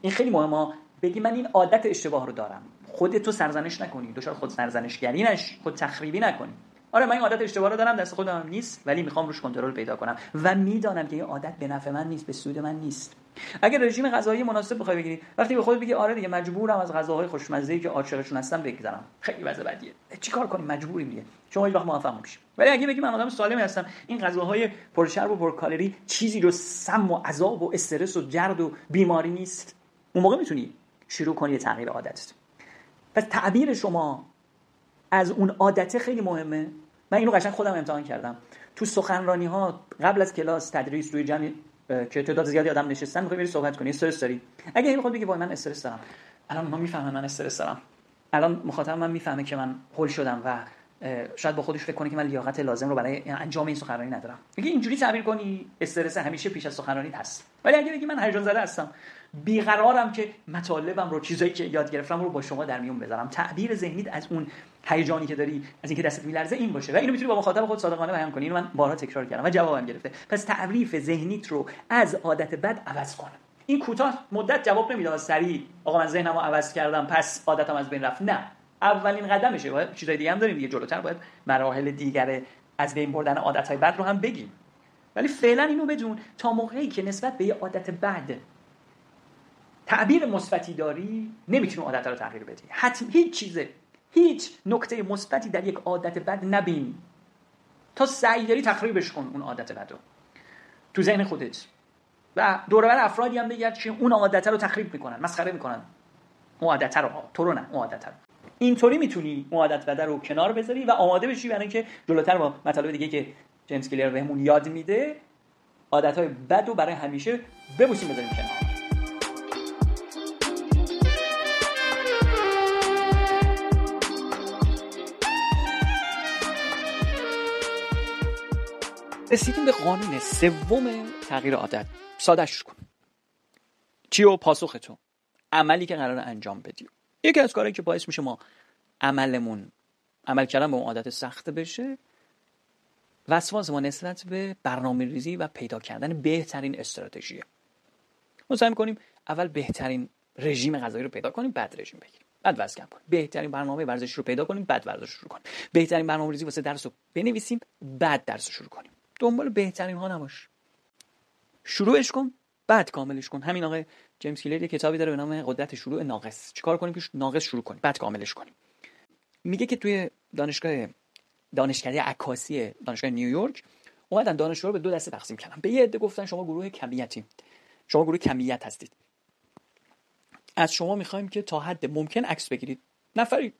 این خیلی مهمه بگی من این عادت اشتباه رو دارم. خودت تو سرزنش نکنی. دچار خود سرزنشگری نش خود تخریبی نکنی. آره من این عادت اشتباه رو دارم دست خودم نیست ولی می‌خوام روش کنترل پیدا کنم. و می‌دانم که این عادت به نفع من نیست به سود من نیست. اگر رژیم غذایی مناسب بخوای بگیری وقتی به خودت بگی آره دیگه مجبورم از غذاهای خوشمزه که عاشقشون هستم بگذرم. خیلی وضع بدیه. چیکار کنیم؟ مجبوریم دیگه. شما هیچ وقت موفق نمیشی. ولی اگه بگی من آدم سالمی هستم این غذاهای پرچرب و پرکالری چیزی رو سم و عذاب و استرس و جرد و بیماری نیست. اون موقع می‌تونی شروع کنی تغییر عادتت. پس تعبیر شما از اون عادت خیلی مهمه. من اینو قشنگ خودم امتحان کردم. تو سخنرانی ها قبل از کلاس تدریس روی جمع که تعداد زیادی آدم نشستن می‌خوای بری صحبت کنی استرس داری. اگه این خود بگی وای من استرس دارم. الان ما می‌فهمن من استرس دارم. الان مخاطب من می‌فهمه که من هول شدم و شاید با خودش فکر کنه که من لیاقت لازم رو برای انجام این سخنرانی ندارم. اگه اینجوری تعبیر کنی استرس همیشه پیش از سخنرانی هست. ولی اگه بگی من هیجان زده هستم بیقرارم که مطالبم رو چیزایی که یاد گرفتم رو با شما در میون بذارم. تعبیر ذهنیت از اون هیجانی که داری از اینکه دستت میلرزه این باشه. و اینو می‌تونی با مخاطب خود صادقانه بیان کنی. اینو من بارها تکرار کردم و جوابم گرفته. پس تعریف ذهنیت رو از عادت بد عوض کن. این کوتاه مدت جواب نمی‌داد. سریع. آقا من ذهنمو عوض کردم. پس عادتم از بین رفت. نه. اولین قدمشه. باید چیزای دیگه هم داریم دیگه. جلوتر باید مراحل دیگر از بین بردن عادتهای بد رو هم بگیم. ولی فعلا اینو بدون تا موقعی که نسبت به یه عادت بد تعبیر مثبتی داری نمی‌تونی عادت رو تغییر بدی. حتم هیچ چیزه هیچ نکته مثبتی در یک عادت بد نبین. تا سعی داری تخریبش کن اون عادت بد رو تو ذهن خودت. و دوربر افرادی هم بگرد که اون عادت رو تخریب می‌کنن مسخره می‌کنن. اون عادت رو تو رو نه اون عادت رو. اینطوری می‌تونی اون عادت بد رو کنار بذاری و آماده بشی برای اینکه جلوتر با مطالب دیگه که جیمز کلیر بهمون یاد میده عادت های بد رو برای همیشه ببوسیم بذاریم کنار. رسیدیم به قانون سوم تغییر عادت. سادش کن. چی و پاسخ تو؟ عملی که قرار انجام بدی. یکی از کارهایی که باعث میشه ما عملمون عمل کردن به اون عادت سخت بشه وسواس ما نسبت به برنامه ریزی و پیدا کردن بهترین استراتژیه. ما سعی کنیم اول بهترین رژیم غذایی رو پیدا کنیم بعد رژیم بگیریم. بعد وزن کم کنیم. بهترین برنامه ورزش رو پیدا کنیم بعد ورزش شروع کنیم. بهترین برنامه ریزی واسه درس رو بنویسیم بعد درس شروع کنیم. دنبال بهترین ها نباش. شروعش کن بعد کاملش کن. همین آقای جیمز کلیر یه کتابی داره به نام قدرت شروع ناقص. چیکار کنیم که ناقص شروع کنیم؟ بعد کاملش کنیم. میگه که توی دانشگاه دانشکده عکاسی دانشگاه نیویورک اومدن دانشجو رو به دو دسته تقسیم کردن. به یه عده گفتن شما گروه کمیتی شما گروه کمیت هستید. از شما می‌خوایم که تا حد ممکن عکس بگیرید. نفری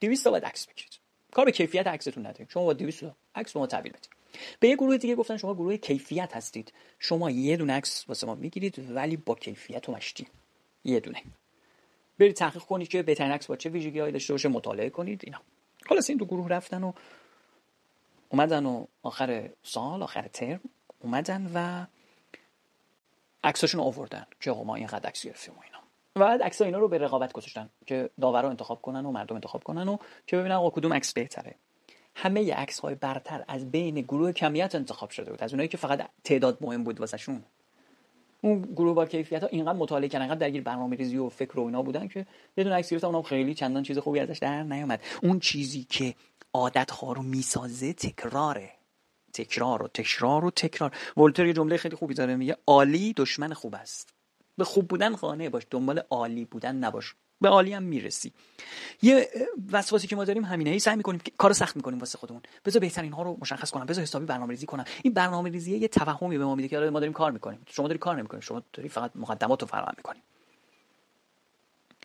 200 تا عکس بگیرید. کار به کیفیت عکستون نداریم. شما با 200 عکس ما تحویل بدید. به یه گروه دیگه گفتن شما گروه کیفیت هستید. شما یه دونه عکس واسه ما می‌گیرید ولی با کیفیت و مشتی. یه دونه. برید تحقیق کنید که بهترین عکس با چه ویژگی‌هایی داشته باشه مطالعه کنید اینا. خلاص این دو گروه رفتن و اومدن و آخر سال آخر ترم اومدن و عکساشون آوردن. که آقا ما اینقدر عکس گرفتیم و اینا. و بعد عکس اینا رو به رقابت گذاشتن که داورا انتخاب کنن و مردم انتخاب کنن و که ببینن آقا کدوم عکس بهتره. همه عکس های برتر از بین گروه کمیت انتخاب شده بود. از اونایی که فقط تعداد مهم بود واسهشون. اون گروه با کیفیت ها اینقدر مطالعه کردن اینقدر درگیر برنامه ریزی و فکر و اینا بودن که یه دونه عکس گرفتن اونم خیلی چندان چیز خوبی ازش در نیومد اون چیزی که عادت ها رو می‌سازه تکراره. تکرار و تکرار و تکرار. ولتر یه جمله خیلی خوبی داره میگه عالی دشمن خوب است. به خوب بودن خانه باش دنبال عالی بودن نباش. به عالی هم می‌رسی. یه وسواسی که ما داریم همینه. ای سعی می‌کنیم کار سخت می‌کنیم واسه خودمون. بذار بهترین ها رو مشخص کنم. بذار حسابی برنامه‌ریزی کنم. این برنامه‌ریزی یه توهمی به ما میده که ما داریم کار می‌کنیم. شما داری کار نمی‌کنید شما داری فقط مقدمات رو فراهم می‌کنیم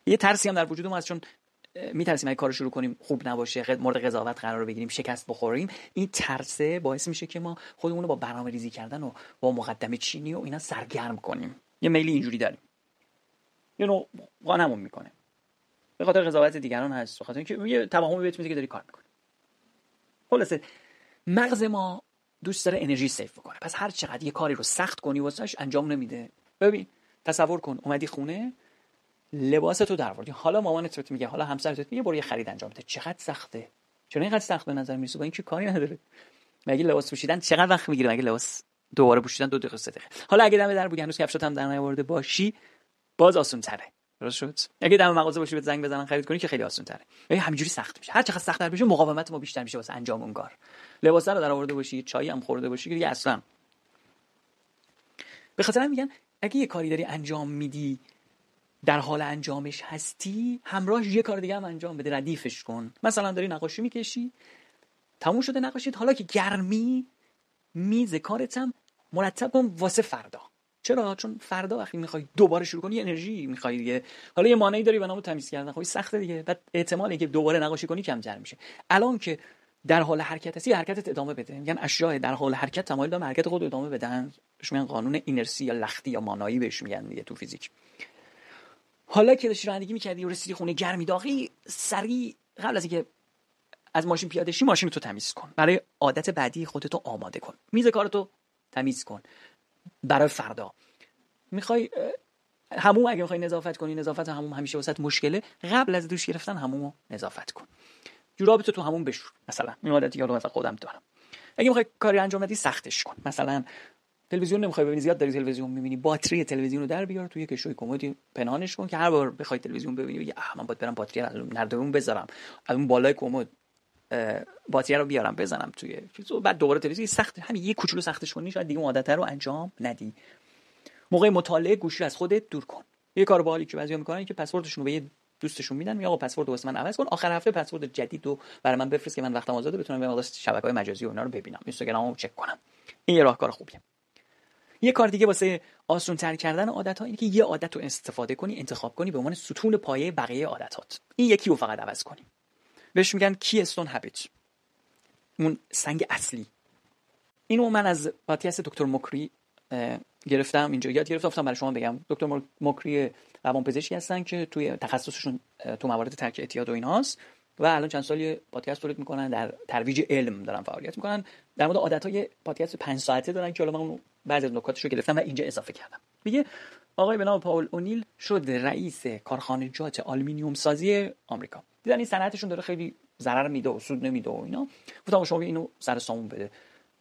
یه ترسی هم در وجود ما هست چون میترسیم اگه کار شروع کنیم خوب نباشه مورد قضاوت قرار بگیریم شکست بخوریم. این ترسه باعث میشه که ما خودمون رو با برنامه ریزی کردن و با مقدمه چینی و اینا سرگرم کنیم. یه میلی اینجوری داریم. یه نوع قانمون می‌کنه. به خاطر قضاوت دیگران هست به خاطر اینکه یه توهمی بهت میده که داری کار می‌کنی. خلاصه مغز ما دوست داره انرژی سیف بکنه. پس هر چقدر یه کاری رو سخت کنی واسش انجام نمیده. ببین تصور کن اومدی خونه لباس تو در آوردی حالا مامانت تو میگه حالا همسرت میگه برو یه خرید انجام بده. چقدر سخته؟ چون اینقدر سخت به نظر می‌رسه با اینکه کاری نداره. مگه لباس پوشیدن چقدر وقت می‌گیره؟ مگه لباس دوباره پوشیدن دو دقیقه سه دقیقه. حالا اگه دم در بودی هنوز کفشات هم در نیاورده باشی باز آسون تره درست شد؟ اگه دم مغازه باشی به زنگ بزنن خرید کنی که خیلی آسان تره همینجوری سخت میشه. هر چقدر سخت‌تر بشه مقاومت ما بیشتر میشه واسه انجام اون کار. لباس رو در آورده باشی چای هم خورده باشی که اصلا. به خاطر میگن اگه یه کاری داری انجام میدی در حال انجامش هستی همراهش یه کار دیگه هم انجام بده ردیفش کن. مثلا داری نقاشی می‌کشی تموم شده نقاشید حالا که گرمی میز کارت هم مرتب کن واسه فردا. چرا؟ چون فردا وقتی می‌خوای دوباره شروع کنی انرژی می‌خوای دیگه. حالا یه مانعی داری به نام تمیز کردن. خب سخته دیگه. بعد احتمال اینکه دوباره نقاشی کنی کمتر میشه. الان که در حال حرکت هستی حرکتت ادامه بده. میگن اشیاء در حال حرکت تمایل دارن حرکت خود ادامه بدن. بهش میگن قانون اینرسی یا لختی یا مانایی بهش میگن دیگه تو فیزیک. حالا که داشتی رانندگی می‌کردی و رسیدی خونه گرمی داغی سریع قبل از اینکه از ماشین پیاده شی ماشین تو تمیز کن. برای عادت بعدی خودتو آماده کن. میز کارتو تمیز کن. برای فردا. می‌خوای هموم اگه می‌خوای نظافت کنی نظافت هموم همیشه وسط مشکله. قبل از دوش گرفتن همومو نظافت کن. جورابتو تو همون بشور. مثلا این عادتی رو مثلا خودم دارم. اگه می‌خوای کاری انجام بدی سختش کن. مثلا تلویزیون نمی‌خوای ببینی زیاد داری تلویزیون می‌بینی باتری تلویزیون رو در بیار توی کشوی کمدی پنهانش کن که هر بار بخوای تلویزیون ببینی بگی من باید برم باتری نردبون بذارم از اون بالای کمد. باتری رو بیارم بزنم توی چیزو. بعد دوباره تلویزیون سخت همین یه کوچولو سختش کنی شاید دیگه عادت رو انجام ندی. موقع مطالعه گوشی از خودت دور کن. یه کار باحالی که بعضیا می‌کنن که پسوردشون رو به یه دوستشون میدن میگه آقا پسورد واسه من عوض کن. آخر هفته پسورد جدید رو برای من بفرست که من وقتم آزاده بتونم برم شبکه های مجازی و اینا رو ببینم. اینستاگرامو چک کنم. این یه راهکار خوبیه. یه کار دیگه واسه آسون تر کردن عادت ها اینه که یه عادت رو استفاده کنی انتخاب کنی به عنوان ستون پایه بقیه عادتات. این یکی رو فقط عوض کنی. بهش میگن keystone اون سنگ اصلی. اینو من از پادکست دکتر مکری گرفتم اینجا یاد گرفتم برای شما بگم. دکتر مکری روانپزشکی هستن که توی تخصصشون تو موارد ترک اعتیاد و ایناست و الان چند سالی پادکست تولید می‌کنن در ترویج علم دارن فعالیت می‌کنن. در مورد عادت های پادکست 5 ساعته دارن که حالا من بعضی از نکاتش رو گرفتم و اینجا اضافه کردم. میگه آقایی به نام پاول اونیل شد رئیس کارخانجات آلومینیوم سازی آمریکا. دیدن این صنعتشون داره خیلی ضرر میده و سود نمیده و اینا. گفتن شما اینو سر سامون بده.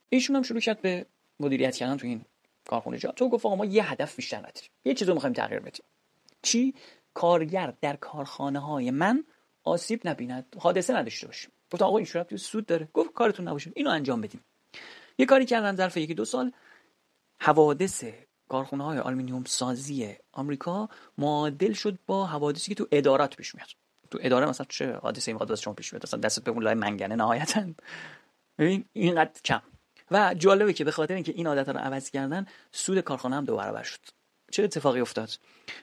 ایشون هم شروع کرد به مدیریت کردن تو این کارخانجات تو گفت آقا ما یه هدف بیشتر نداریم. یه چیزو می‌خوایم تغییر بدیم. چی؟ کارگر در کارخانه های من آسیب نبیند حادثه نداشته باشیم. گفت آقا این تو سود داره. گفت کارتون نباشه. اینو انجام بدیم. یه کاری کردن ظرف یکی دو سال. حوادث کارخونه های آلومینیوم سازی آمریکا معادل شد با حوادثی که تو ادارات پیش میاد. تو اداره مثلا چه حادثه این شما پیش میاد مثلا دست به اون لای منگنه نهایتا. ببین اینقدر کم. و جالبه که به خاطر اینکه این عادت رو عوض کردن سود کارخانه هم دو برابر شد. چه اتفاقی افتاد؟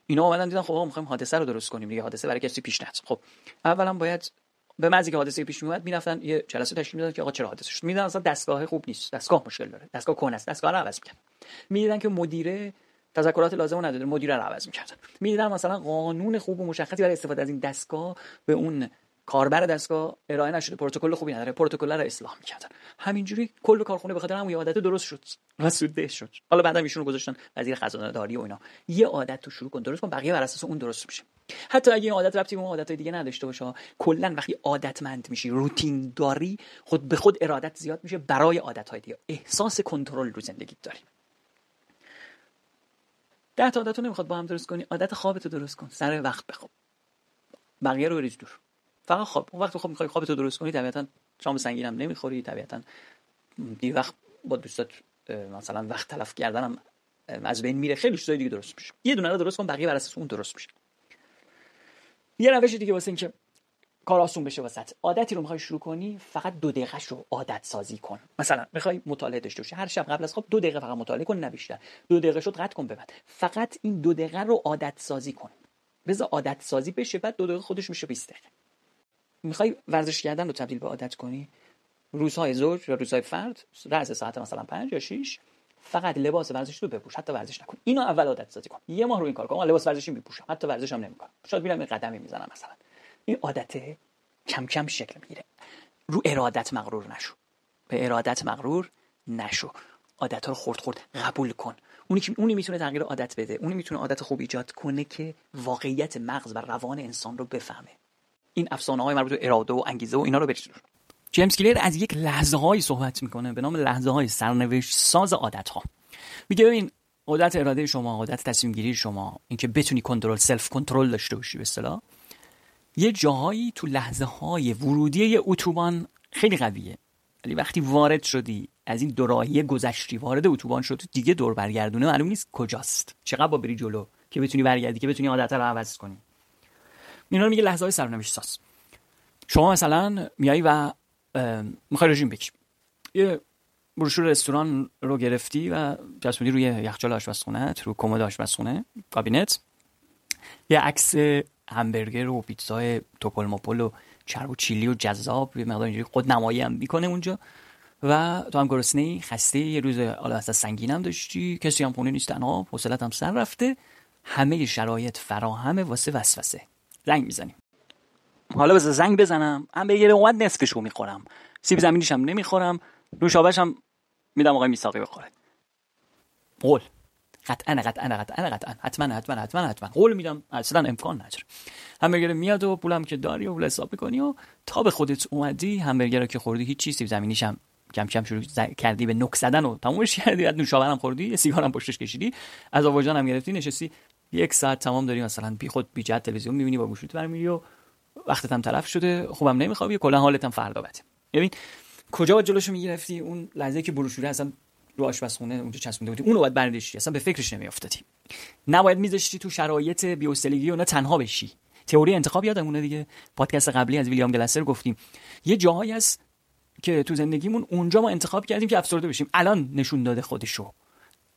اینا اومدن دیدن خب آقا می‌خوایم حادثه رو درست کنیم دیگه حادثه برای کسی پیش نیاد. خب اولا باید به مزی که حادثه پیش میومد می‌رفتن یه جلسه تشکیل می‌دادن که آقا چرا حادثه شد؟ میدن اصلا دستگاه خوب نیست دستگاه مشکل داره دستگاه کن است دستگاه رو عوض می‌کنن می‌دیدن که مدیره تذکرات لازم نداره مدیره رو عوض می‌کردن. می‌دیدن مثلا قانون خوب و مشخصی برای استفاده از این دستگاه به اون کاربر دستگاه ارائه نشده پروتکل خوبی نداره پروتکل رو اصلاح می‌کردن همینجوری کل کارخونه به خاطر همون عادت درست شد و سود شد. حالا بعدا ایشون رو گذاشتن وزیر خزانه داری و اینا. یه عادت تو شروع کن درست کن بقیه بر اساس اون درست میشه. حتی اگه این عادت ربطی به اون عادت دیگه نداشته باشه کلا وقتی عادتمند میشی روتین داری خود به خود ارادت زیاد میشه برای عادت های دیگه. احساس کنترل رو زندگی داری. ده تا عادت نمی‌خواد با هم درست کنی عادت خوابتو درست کن. سر وقت بخواب. بقیه رو بریز دور. فقط خواب اون وقت خواب می‌خوای خوابتو درست کنی طبیعتا شام سنگین هم نمی‌خوری طبیعتا دی وقت با دوستات مثلا وقت تلف کردنم از بین میره. خیلی چیزای دیگه درست میشه. یه دونه رو درست کن بقیه بر اساس اون درست میشه. یه روش دیگه واسه اینکه کار آسون بشه واسط عادتی رو می‌خوای شروع کنی فقط دو دقیقه رو عادت سازی کن. مثلا می‌خوای مطالعه داشته باشی. هر شب قبل از خواب دو دقیقه فقط مطالعه کن نه بیشتر. دو دقیقه شد قطع کن ببند فقط این دو دقیقه رو عادت سازی کن. بذار عادت سازی بشه بعد دو دقیقه خودش میشه 20 دقیقه. می‌خوای ورزش کردن رو تبدیل به عادت کنی؟ روزهای زوج یا روزهای فرد؟ رأس ساعت مثلا 5 یا 6 فقط لباس ورزشی رو بپوش حتی ورزش نکن. اینو اول عادت سازی کن. یه ماه رو این کار کن لباس ورزشی میپوشم حتی ورزش هم نمی‌کنم. شاید میرم یه قدمی می‌زنم مثلا. این عادت کم کم شکل می‌گیره. رو ارادت مغرور نشو. به ارادت مغرور نشو. عادت ها رو خورد خورد قبول کن. اونی که اونی می‌تونه تغییر عادت بده. اونی می‌تونه عادت خوب ایجاد کنه که واقعیت مغز و روان انسان رو بفهمه. این افسانه های مربوط به اراده و انگیزه و اینا رو بریز جیمز کلیر از یک لحظه هایی صحبت می‌کنه به نام لحظه های سرنوشت ساز عادت ها میگه ببین عادت اراده شما عادت تصمیم گیری شما اینکه بتونی کنترل سلف کنترل داشته باشی به اصطلاح یه جاهایی تو لحظه های ورودی اتوبان خیلی قویه. ولی وقتی وارد شدی از این دوراهی گذشتی وارد اتوبان شد دیگه دور برگردونه معلوم نیست کجاست. چقدر با بری جلو که بتونی برگردی که بتونی عادت رو عوض کنی. اینا رو میگه لحظه های سرنوشت ساز. شما مثلا میایی و می‌خوای رژیم بکشی. یه بروشور رستوران رو گرفتی و چسبوندی روی یخچال آشپزخونه رو کمد آشپزخونه کابینت. یه عکس همبرگر و پیتزای توپل و چرب و چیلی و جذاب یه مقدار اینجوری خود نمایی هم می‌کنه اونجا. و تو هم گرسنه خسته یه روز حالا اصلا سنگین هم داشتی. کسی هم خونه نیست تنها حوصلت هم سر رفته. همه شرایط فراهمه واسه وسوسه. زنگ می‌زنیم. حالا بذار زنگ بزنم. هم بگیره اومد نصفشو می‌خورم. سیب زمینیش هم نمی‌خورم. نوشابش هم میدم آقای میساقی بخوره. قول. قطعا قطعا قطعا قطعا. حتما حتما حتما حتما. قول میدم. اصلا امکان نداره. همبرگر میاد و پولم که داری و پول حساب می‌کنی و تا به خودت اومدی همبرگر که خوردی هیچ چیزی زمینیش هم کم کم شروع کردی به نک زدن و تمومش کردی. بعد نوشابه هم خوردی یه سیگار هم پشتش کشیدی. از آواجان هم گرفتی نشستی. یک ساعت تمام داری مثلا بی خود بی جد تلویزیون می‌بینی با گوشیت برمیری و وقتت هم تلف شده. خوبم نمیخوابی کلا حالت هم فردا بده. ببین کجا با جلوشو می‌گرفتی؟ اون لحظه که بروشوره اصلا رو آشپزخونه اونجا چسبونده بودی. اونو باید برداشتی اصلا به فکرش نمیافتادی. نباید میذاشتی تو شرایط بیوستلگی اونا تنها بشی. تئوری انتخاب یادمونه دیگه. پادکست قبلی از ویلیام گلاسر گفتیم. یه جاهایی هست که تو زندگیمون اونجا ما انتخاب کردیم که افسرده بشیم. الان نشون داده خودشو.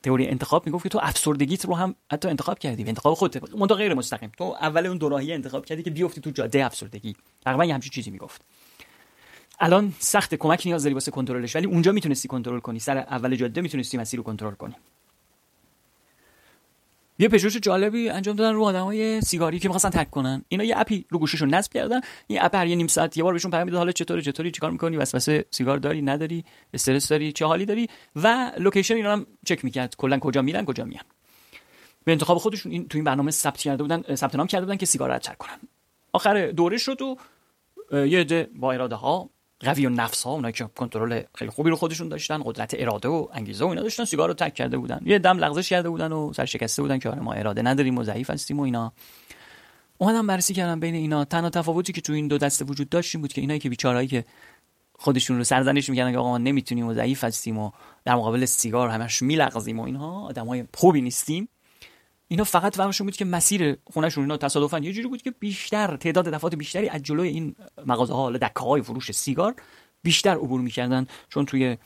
تئوری انتخاب می‌گفت که تو افسردگیت رو هم حتی انتخاب کردی. انتخاب خودت. منتها غیر مستقیم. تو اول اون دوراهی انتخاب کردی که بیفتی تو جاده افسردگی. تقریبا یه همچین چیزی می‌گفت. الان سخت کمک نیاز داری واسه کنترلش ولی اونجا می‌تونستی کنترل کنی. سر اول جاده می‌تونستی مسیر رو کنترل کنی. یه پژوهش جالبی انجام دادن رو آدمای سیگاری که می‌خواستن ترک کنن. اینا یه app ی رو گوشیشون نصب کردن. این app هر یه نیم ساعت یه بار بهشون پیام میده حالا چطوره چطوری چیکار می‌کنی؟ وسوسه سیگار داری؟ نداری؟ استرس داری؟ چه حالی داری؟ و location اینا هم چک می‌کرد. کلا کجا میرن کجا میان. به انتخاب خودشون این تو این برنامه ثبت کرده بودن ثبت نام کرده بودن که سیگار رو ترک کنن. آخر دوره شد و یه با اراده ها قوی و نفس ها اونایی که کنترل خیلی خوبی رو خودشون داشتن قدرت اراده و انگیزه و اینا داشتن سیگار رو تک کرده بودن. یه دم لغزش کرده بودن و سر شکسته بودن که آره ما اراده نداریم و ضعیف هستیم و اینا. اومدم بررسی کردم بین اینا. تنها تفاوتی که تو این دو دسته وجود داشت بود که اینایی که بیچارهایی که خودشون رو سرزنش می‌کردن که آقا ما نمی‌تونیم و ضعیف هستیم و در مقابل سیگار همش میلغزیم و اینها آدمای خوبی نیستیم. اینا فقط فهمشون بود که مسیر خونهشون اینا تصادفا یه جوری بود که بیشتر تعداد دفعات بیشتری از جلوی این مغازه ها دکه های فروش سیگار بیشتر عبور می‌کردن. چون توی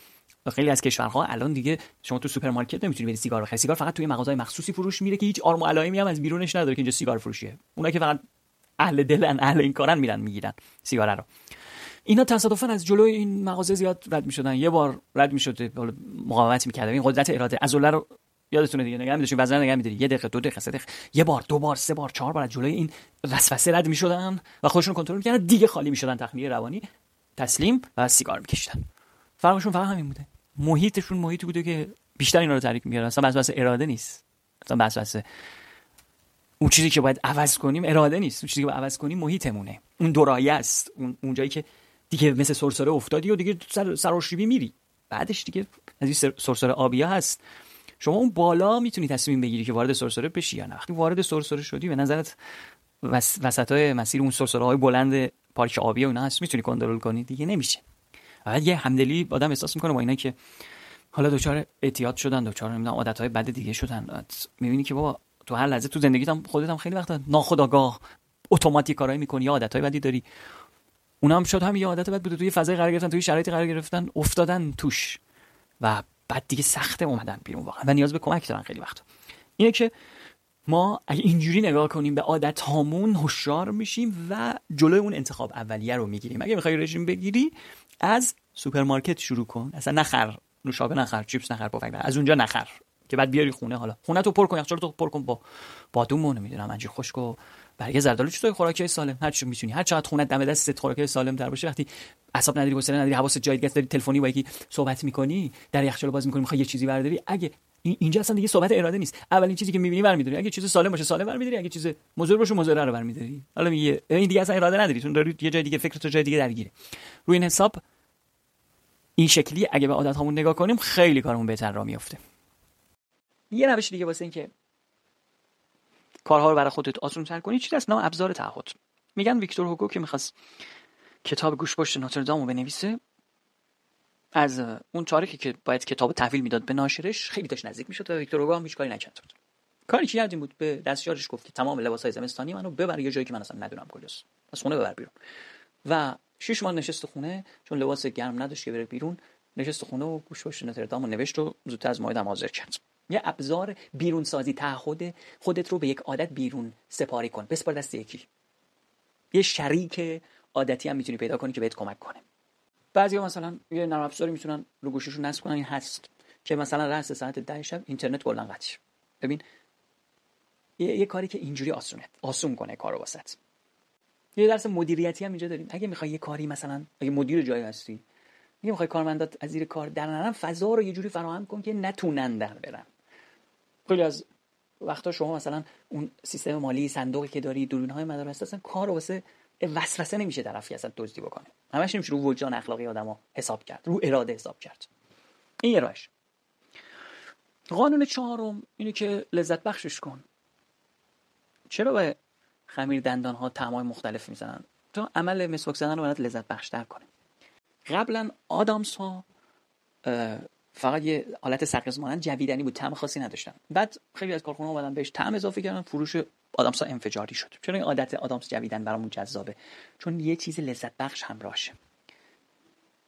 خیلی از کشورها الان دیگه شما تو سوپرمارکت نمی‌تونی بری سیگار بخری. سیگار فقط توی مغازهای مخصوصی فروش میره که هیچ آرم و علائمی هم از بیرونش نداره که اینجا سیگار فروشیه. اونا که فقط اهل دلن اهل این کارن میرن می‌گیرن سیگار رو. اینا تصادفا از جلوی این مغازه زیاد رد می‌شدن. یه بار رد می‌شد مقاومت می‌کردن. این قدرت اراده عضله رو یادتونه دیگه نگه می‌داشتین وزن نگه می‌داری یه دقیقه دو دقیقه سه دقیقه یه بار دو بار سه بار چهار بار از جلوی این وسوسه رد می‌شدن و خودشون کنترل می‌کردن دیگه خالی می‌شدن. تخلیه روانی تسلیم و سیگار می‌کشیدن. فرقشون فقط همین بوده. محیطشون محیطی بوده که بیشتر اینا رو تحریک می‌کردن. اصلا وسوسه اراده نیست. اصلا وسوسه اون چیزی که باید عوض کنیم اراده نیست. اون چیزی که باید عوض کنیم محیطمونه. اون دورایه است. اون اونجایی که دیگه مثل سرسره افتادی و دیگه سر سراشیبی میری. بعدش دیگه از این سرسره آبیا هست. شما اون بالا می‌تونی تصمیم بگیری که وارد سرسره بشی یا نه. وارد سرسره شدی به نظرت وس... وسط مسیر اون سرسره های بلند پارک آبی و اینا هست می‌تونی کنترل کنی؟ دیگه نمیشه. بعد یه همدلی آدم احساس می‌کنه با اینا که حالا دچار اعتیاد شدن دچار نمی‌دونم عادت های بد دیگه شدن. می‌بینی که بابا تو هر لحظه تو زندگیت هم خودت هم خیلی وقت ناخودآگاه اتوماتیک کارایی می‌کنی عادت های بدی داری. اونا هم شد هم یه عادت بد بوده توی فضای قرار گرفتن توی شرایطی قرار گرفتن افتادن توش. و بعد دیگه سخته اومدن بیرون واقعا. و نیاز به کمک دارن خیلی وقت. اینه که ما اگه اینجوری نگاه کنیم به عادت هامون هوشیار میشیم و جلوی اون انتخاب اولیه رو می‌گیریم. اگه می‌خوای رژیم بگیری از سوپرمارکت شروع کن. اصلا نخر نوشابه نخر چیپس نخر پفک از اونجا نخر. که بعد بیاری خونه حالا. خونه تو پر کن یخچال تو پر کن. با بادوم نمی‌دونم انجیر خشک و برگه زردالو چطور خوراکی سالم؟ هر می‌تونی. هر چقدر خونه دم دست خوراکی سالم در باشه وقتی اصاب نداری حوصله نداری حواست جای دیگه داری تلفنی با یکی صحبت می‌کنی در یخچال باز می‌کنی می‌خوای یه چیزی برداری. اگه اینجا اصلا دیگه صحبت اراده نیست. اولین چیزی که می‌بینی برمیداری. اگه چیز سالم باشه سالم برمیداری. اگه چیز مضر باشه مضر رو برمیداری. حالا میگه این دیگه اصلا اراده نداری. چون داری یه جای دیگه فکر تو جای دیگه درگیره. روی این حساب این شکلی اگه به عادت هامون نگاه کنیم خیلی کارمون بهتر را میفته یه روش دیگه واسه اینکه کارها رو برای خودت آسون تر کنی چیزی از نام ابزار تعهد. میگن ویکتور هوگو که می‌خواست کتاب گوش پشت ناتردام رو بنویسه. از اون تاریخی که باید کتاب تحویل می‌داد به ناشرش خیلی داشت نزدیک می‌شد و ویکتور هوگو هم هیچ کاری نکرد. کاری که کردیم بود به دستیارش گفت که تمام لباسای زمستانی منو ببر یه جایی که من اصلا ندونم کجاست. از خونه ببر بیرون. و شش ماه نشست خونه چون لباس گرم نداشت که بره بیرون نشست خونه و گوش باش نتردام و نوشت و زودتر از موعد حاضر کرد. یه ابزار بیرون سازی تعهد خودت رو به یک عادت بیرون سپاری کن. بسپار دست یکی. یه شریک عادتی هم می‌تونی پیدا کنی که بهت کمک کنه. بعضی مثلا یه نرم افزاری می‌تونن رو گوشیشون نصب کنن. این هست که مثلا رأس ساعت 10 شب اینترنت کلا قطع ببین یه،, یه کاری که اینجوری آسونه آسون کنه کارو واسط. یه درس مدیریتی هم اینجا داریم. اگه می‌خوای یه کاری مثلا اگه مدیر جایی هستی اگه می‌خوای کارمندات از زیر کار در نرن فضا رو یه جوری فراهم کن که نتونن در برن. خیلی از وقتا شما مثلا اون سیستم مالی صندوقی که داری دوربین های مدارس اصلا کار واسه وسوسه نمیشه طرفی اصلا دزدی بکنه. همش نمیشه رو وجدان اخلاقی آدمو حساب کرد رو اراده حساب کرد. این یه راهش. قانون چهارم اینه که لذت بخشش کن. چرا به خمیر دندان ها مختلف می‌زنن؟ تو عمل مسواک زدن رو لذت بخشتر کنه. قبلا آدامس ها فقط یه حالت سرقز مانند جویدنی بود طعم خاصی نداشتن بعد خیلی از کارخونه اومدن بهش طعم اضافه کردن فروش آدامس ها انفجاری شد. چرا این عادت آدامس جویدن برامون جذابه. چون یه چیز لذت بخش همراهشه.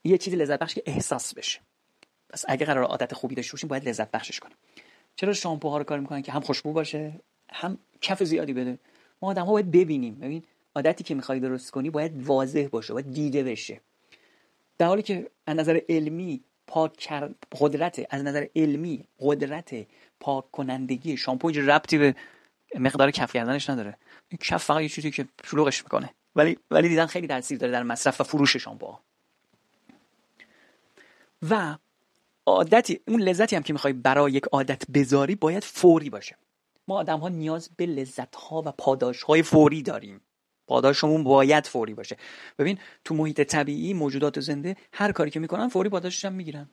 یه چیز لذت بخش که احساس بشه. پس اگه قرار عادت خوبی داشته باشیم باید لذت بخشش کنیم. چرا شامپوها رو کار می‌کنن که هم خوشبو باشه هم کف زیادی بده؟ ما آدم ها باید ببینیم. ببین عادتی که می‌خوای درست کنی باید واضح باشه باید دیده بشه. در حالی که از نظر علمی پاک قدرت از نظر علمی قدرت پاک کنندگی شامپو ربطی به مقدار کف کردنش نداره. این کف فقط یه چیزی که شلوغش می‌کنه. ولی ولی دیدن خیلی تاثیر داره در مصرف و فروش شامپو و عادتی اون لذتی هم که می‌خوای برای یک عادت بذاری باید فوری باشه. ما آدم ها نیاز به لذت ها و پاداش های فوری داریم. پاداشمون باید فوری باشه. ببین تو محیط طبیعی موجودات زنده هر کاری که می‌کنن فوری پاداشش هم می‌گیرن.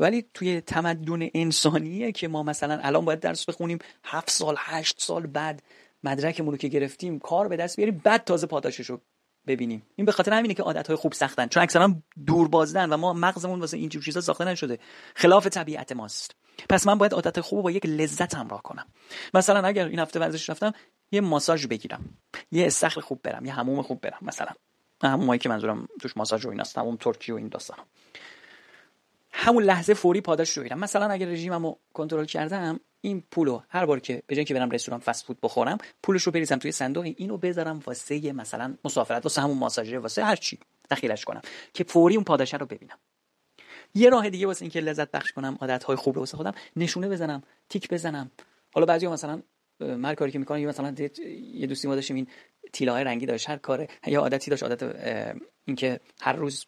ولی توی تمدن انسانیه که ما مثلا الان باید درس بخونیم هفت سال هشت سال بعد مدرکمون رو که گرفتیم کار به دست بیاریم بعد تازه پاداشش رو ببینیم. این به خاطر همینه که عادت های خوب سختن. چون اکثرا دور بازدن و ما مغزمون واسه اینجور چیزا ساخته نشده. خلاف طبیعت ماست. پس من باید عادت خوب با یک لذت همراه کنم. مثلا اگر این هفته ورزش رفتم یه ماساژ بگیرم. یه استخر خوب برم یه هموم خوب برم مثلا. همومایی که منظورم توش ماساژ و ایناست همون ترکی و این داستان همون لحظه فوری پاداش رو بگیرم. مثلا اگر رژیممو کنترل کردم این پولو هر بار که به جای که برم رستوران فست فود بخورم پولش رو بریزم توی صندوق اینو بذارم واسه مثلا مسافرت واسه همون ماساژر واسه هر چی دخیلش کنم که فوری اون پاداش رو ببینم. یه راه دیگه واسه اینکه لذت بخش کنم عادت های خوب رو واسه خودم نشونه بزنم تیک بزنم. حالا بعضیا مثلا هر کاری که می‌کنن مثلا یه دوستی ما داشتیم این تیله های رنگی داشت هر کاره یا عادتی داشت عادت اینکه هر روز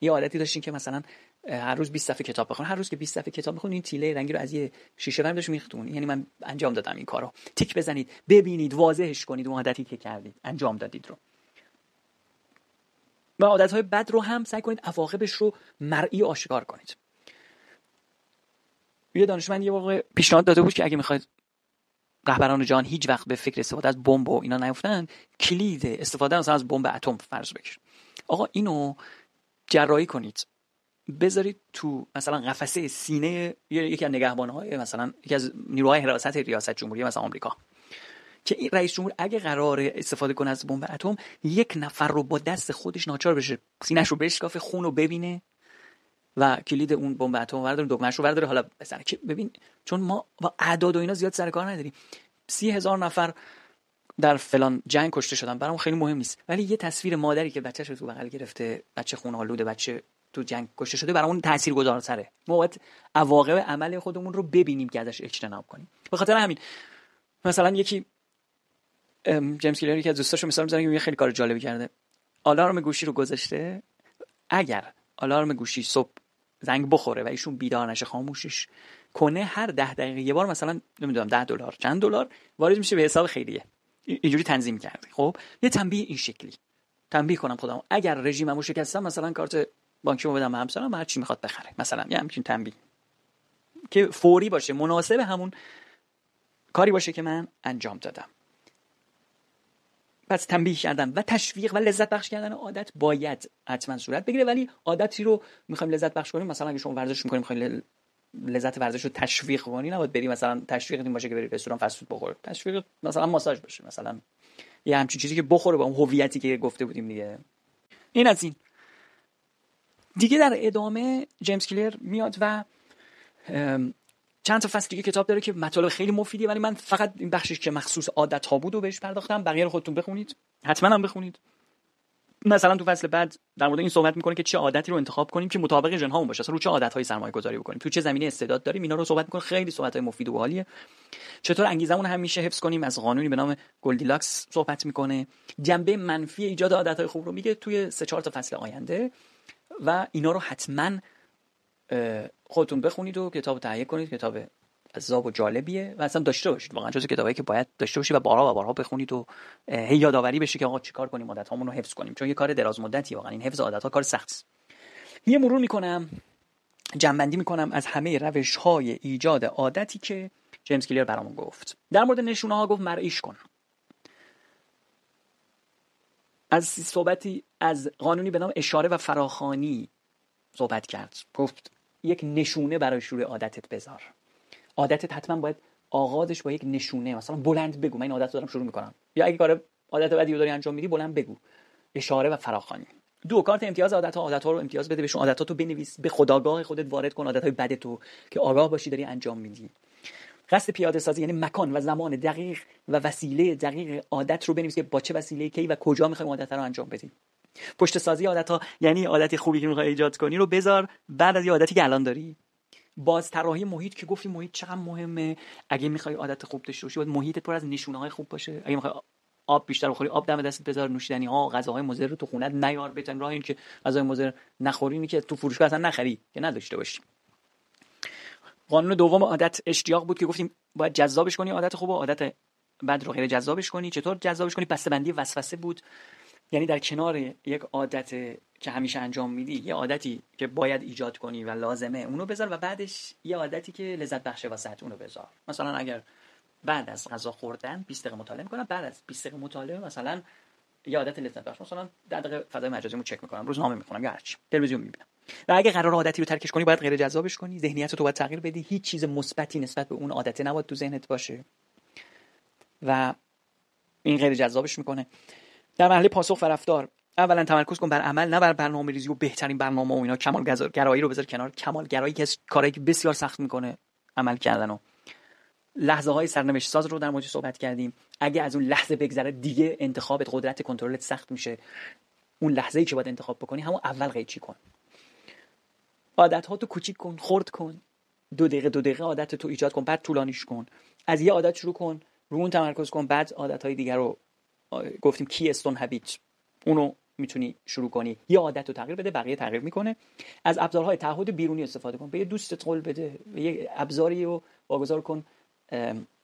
یه عادتی داشتین که مثلا هر روز 20 صفحه کتاب بخون هر روز که 20 صفحه کتاب بخون این تیله رنگی رو از یه شیشه برمی داشت میختون یعنی من انجام دادم این کارو. تیک بزنید ببینید واضحش کنید اون عادتی که کردید. انجام دادید رو. و عادت های بد رو هم سعی کنید عواقبش رو مرئی آشکار کنید. یه دانشمند یه واقع پیشنهاد داده بود که اگه می‌خواید رهبران جهان هیچ وقت به فکر استفاده از بمب و اینا نیفتن. کلید استفاده مثلا از بمب اتم فرض بگیر آقا اینو جراحی کنید. بذارید تو مثلا قفسه سینه یکی از نگهبانهای مثلا یکی از نیروهای حراست ریاست جمهوری مثلا آمریکا. که این رئیس جمهور اگه قرار استفاده کنه از بمب اتم یک نفر رو با دست خودش ناچار بشه. سینه‌ش رو بشکافه خون رو ببینه. و کلید اون بمب اتم ورداره دکمه‌ش رو ورداره حالا بزنه که ببین چون ما با اعداد و اینا زیاد سر کار نداریم. سی هزار نفر در فلان جنگ کشته شدن برام خیلی مهم نیست. ولی یه تصویر مادری که بچه‌ش رو تو بغل گرفته بچه خون آلوده بچه تو جنگ کشته شده برامون تاثیرگذارتره ما باید عواقب عمل خودمون رو ببینیم که ازش اجتناب کنیم. به خاطر همین مثلا یکی جیمز کلری که از دوستاشو مثال می‌زنه یه خیلی کار جالبی کرده. آلارم گوشی رو گذاشته. اگر آلارم گوشی صبح زنگ بخوره و ایشون بیدار نشه خاموشش کنه. هر ده دقیقه یه بار مثلا نمی‌دونم ده دلار چند دلار وارد میشه به حساب خیریه. اینجوری تنظیم کرده خب؟ یه تنبیه این شکلی. تنبیه کنم خودم اگر رژیممو شکستم مثلا کارت بانکیمو بدم به همسرم هر چی می‌خواد بخره. مثلا یه همچین تنبیه. که فوری باشه مناسب همون کاری باشه که من انجام دادم. پس تنبیه کردن و تشویق و لذت بخش کردن عادت باید حتما صورت بگیره. ولی عادتی رو می‌خوایم لذت بخش کنیم. مثلا اگه شما ورزش می‌کنیم می‌خوایم لذت ورزش رو تشویق کنی نباید بری مثلا تشویق این باشه که بری رستوران فست فود بخور تشویق مثلا ماساژ باشه مثلا یه همچین چیزی که بخوره با اون هویتی که گفته بودیم دیگه. این از این. دیگه در ادامه جیمز کلیر میاد و چند تا فصل دیگه کتاب داره که مطالب خیلی مفیدیه ولی من فقط این بخشش که مخصوص عادت ها بود و بهش پرداختم بقیه رو خودتون بخونید. حتما هم بخونید. مثلا تو فصل بعد در مورد این صحبت می‌کنه که چه عادتی رو انتخاب کنیم که مطابق ژن هامون باشه. اصلا رو چه عادت های سرمایه گذاری بکنیم؟ تو چه زمینه استعداد داریم؟ اینا رو صحبت می‌کنه. خیلی صحبت های مفید و حالیه چطور انگیزمون همیشه حفظ کنیم؟ از قانونی به نام Goldilocks صحبت می‌کنه. جنبه منفی ایجاد عادت های خوب رو میگه توی سه چهار تا فصل آینده و اینا رو حتما خودتون بخونید و کتاب تهیه کنید. کتاب عذاب و جالبیه و اصلا داشته باشید. واقعا جز کتابایی که باید داشته باشید و بارها و بارها بخونید و هی یادآوری بشه که آقا چیکار کنیم عادت رو حفظ کنیم. چون یه کار دراز مدتی واقعا این حفظ عادت ها کار سخت است. یه مرور می‌کنم جنبندی می‌کنم از همه روش های ایجاد عادتی که جیمز کلیر برامون گفت. در مورد نشونه ها گفت مرعیش کن. از صحبتی از قانونی به نام اشاره و فراخانی صحبت کرد. گفت یک نشونه برای شروع عادتت بذار. عادتت حتما باید آغازش با یک نشونه مثلا بلند بگو. من این عادت دارم شروع می‌کنم. یا اگه کار عادت بدی رو داری انجام میدی بلند بگو. اشاره و فراخوانی دو کارت امتیاز عادت ها. عادت ها رو امتیاز بده بهشون عادت ها تو بنویس. به خداگاه خودت وارد کن عادت های بد تو که آگاه باشی داری انجام میدی. قصد پیاده سازی یعنی مکان و زمان دقیق و وسیله دقیق عادت رو بنویس که با چه وسیله کی و کجا می‌خوایم عادت رو انجام بدیم. پشت سازی عادت ها یعنی عادت خوبی که می‌خوای ایجاد کنی رو بذار بعد از یه عادتی که الان داری. باز طراحی محیط که گفتی محیط چقدر مهمه. اگه می‌خوای عادت خوب داشته باشی باید محیط پر از نشونه های خوب باشه. اگه می‌خوای آب بیشتر بخوری آب دم دستت بذار نوشیدنی ها غذاهای مضر رو تو خونت نیار بهترین راه این که غذای مضر نخوری که تو فروشگاه اصلا نخری که نداشته باشی. قانون دوم عادت اشتیاق بود که گفتیم باید جذابش کنی عادت خوب و عادت بعد رو غیر جذابش کنی. چطور جذابش کنی؟ بندی وسوسه بود. یعنی در کنار یک عادت که همیشه انجام میدی یه عادتی که باید ایجاد کنی و لازمه اونو بذار و بعدش یه عادتی که لذت بخشه واسه اونو بذار. مثلا اگر بعد از غذا خوردن 20 دقیقه مطالعه می‌کنم بعد از 20 دقیقه مطالعه مثلا یه عادت لذت بخش. مثلا در دقیقه فضای مجازیمو چک می‌کنم روزنامه می‌خونم یا هرچی. تلویزیون می‌بینم. و اگه قرار عادتی رو ترکش کنی باید غیر جذابش کنی. ذهنیت تو باید تغییر بدی. هیچ چیز مثبتی نسبت به اون عادت نباید تو ذهنت باشه. و این غیر جذابش می‌کنه. در مرحله پاسخ و رفتار اولا تمرکز کن بر عمل نه بر برنامه ریزی و بهترین برنامه و اینا. کمال گرایی رو بذار کنار. کمال گرایی که کاری که بسیار سخت می‌کنه عمل کردن و لحظه های سرنوشت ساز رو در موردش صحبت کردیم. اگه از اون لحظه بگذره دیگه انتخابت قدرت کنترلت سخت میشه. اون لحظه ای که باید انتخاب بکنی همون اول قیچی کن. عادت ها تو کوچیک کن خرد کن. دو دقیقه دو دقیقه عادت تو ایجاد کن بعد طولانیش کن. از یه عادت شروع کن رو اون تمرکز کن بعد عادت های دیگر رو گفتیم کی استون هابیت اونو می‌تونی شروع کنی. یه عادت رو تغییر بده بقیه تغییر می‌کنه. از ابزارهای تعهد بیرونی استفاده کن. به یه دوستت قول بده. به یه ابزاری رو واگذار کن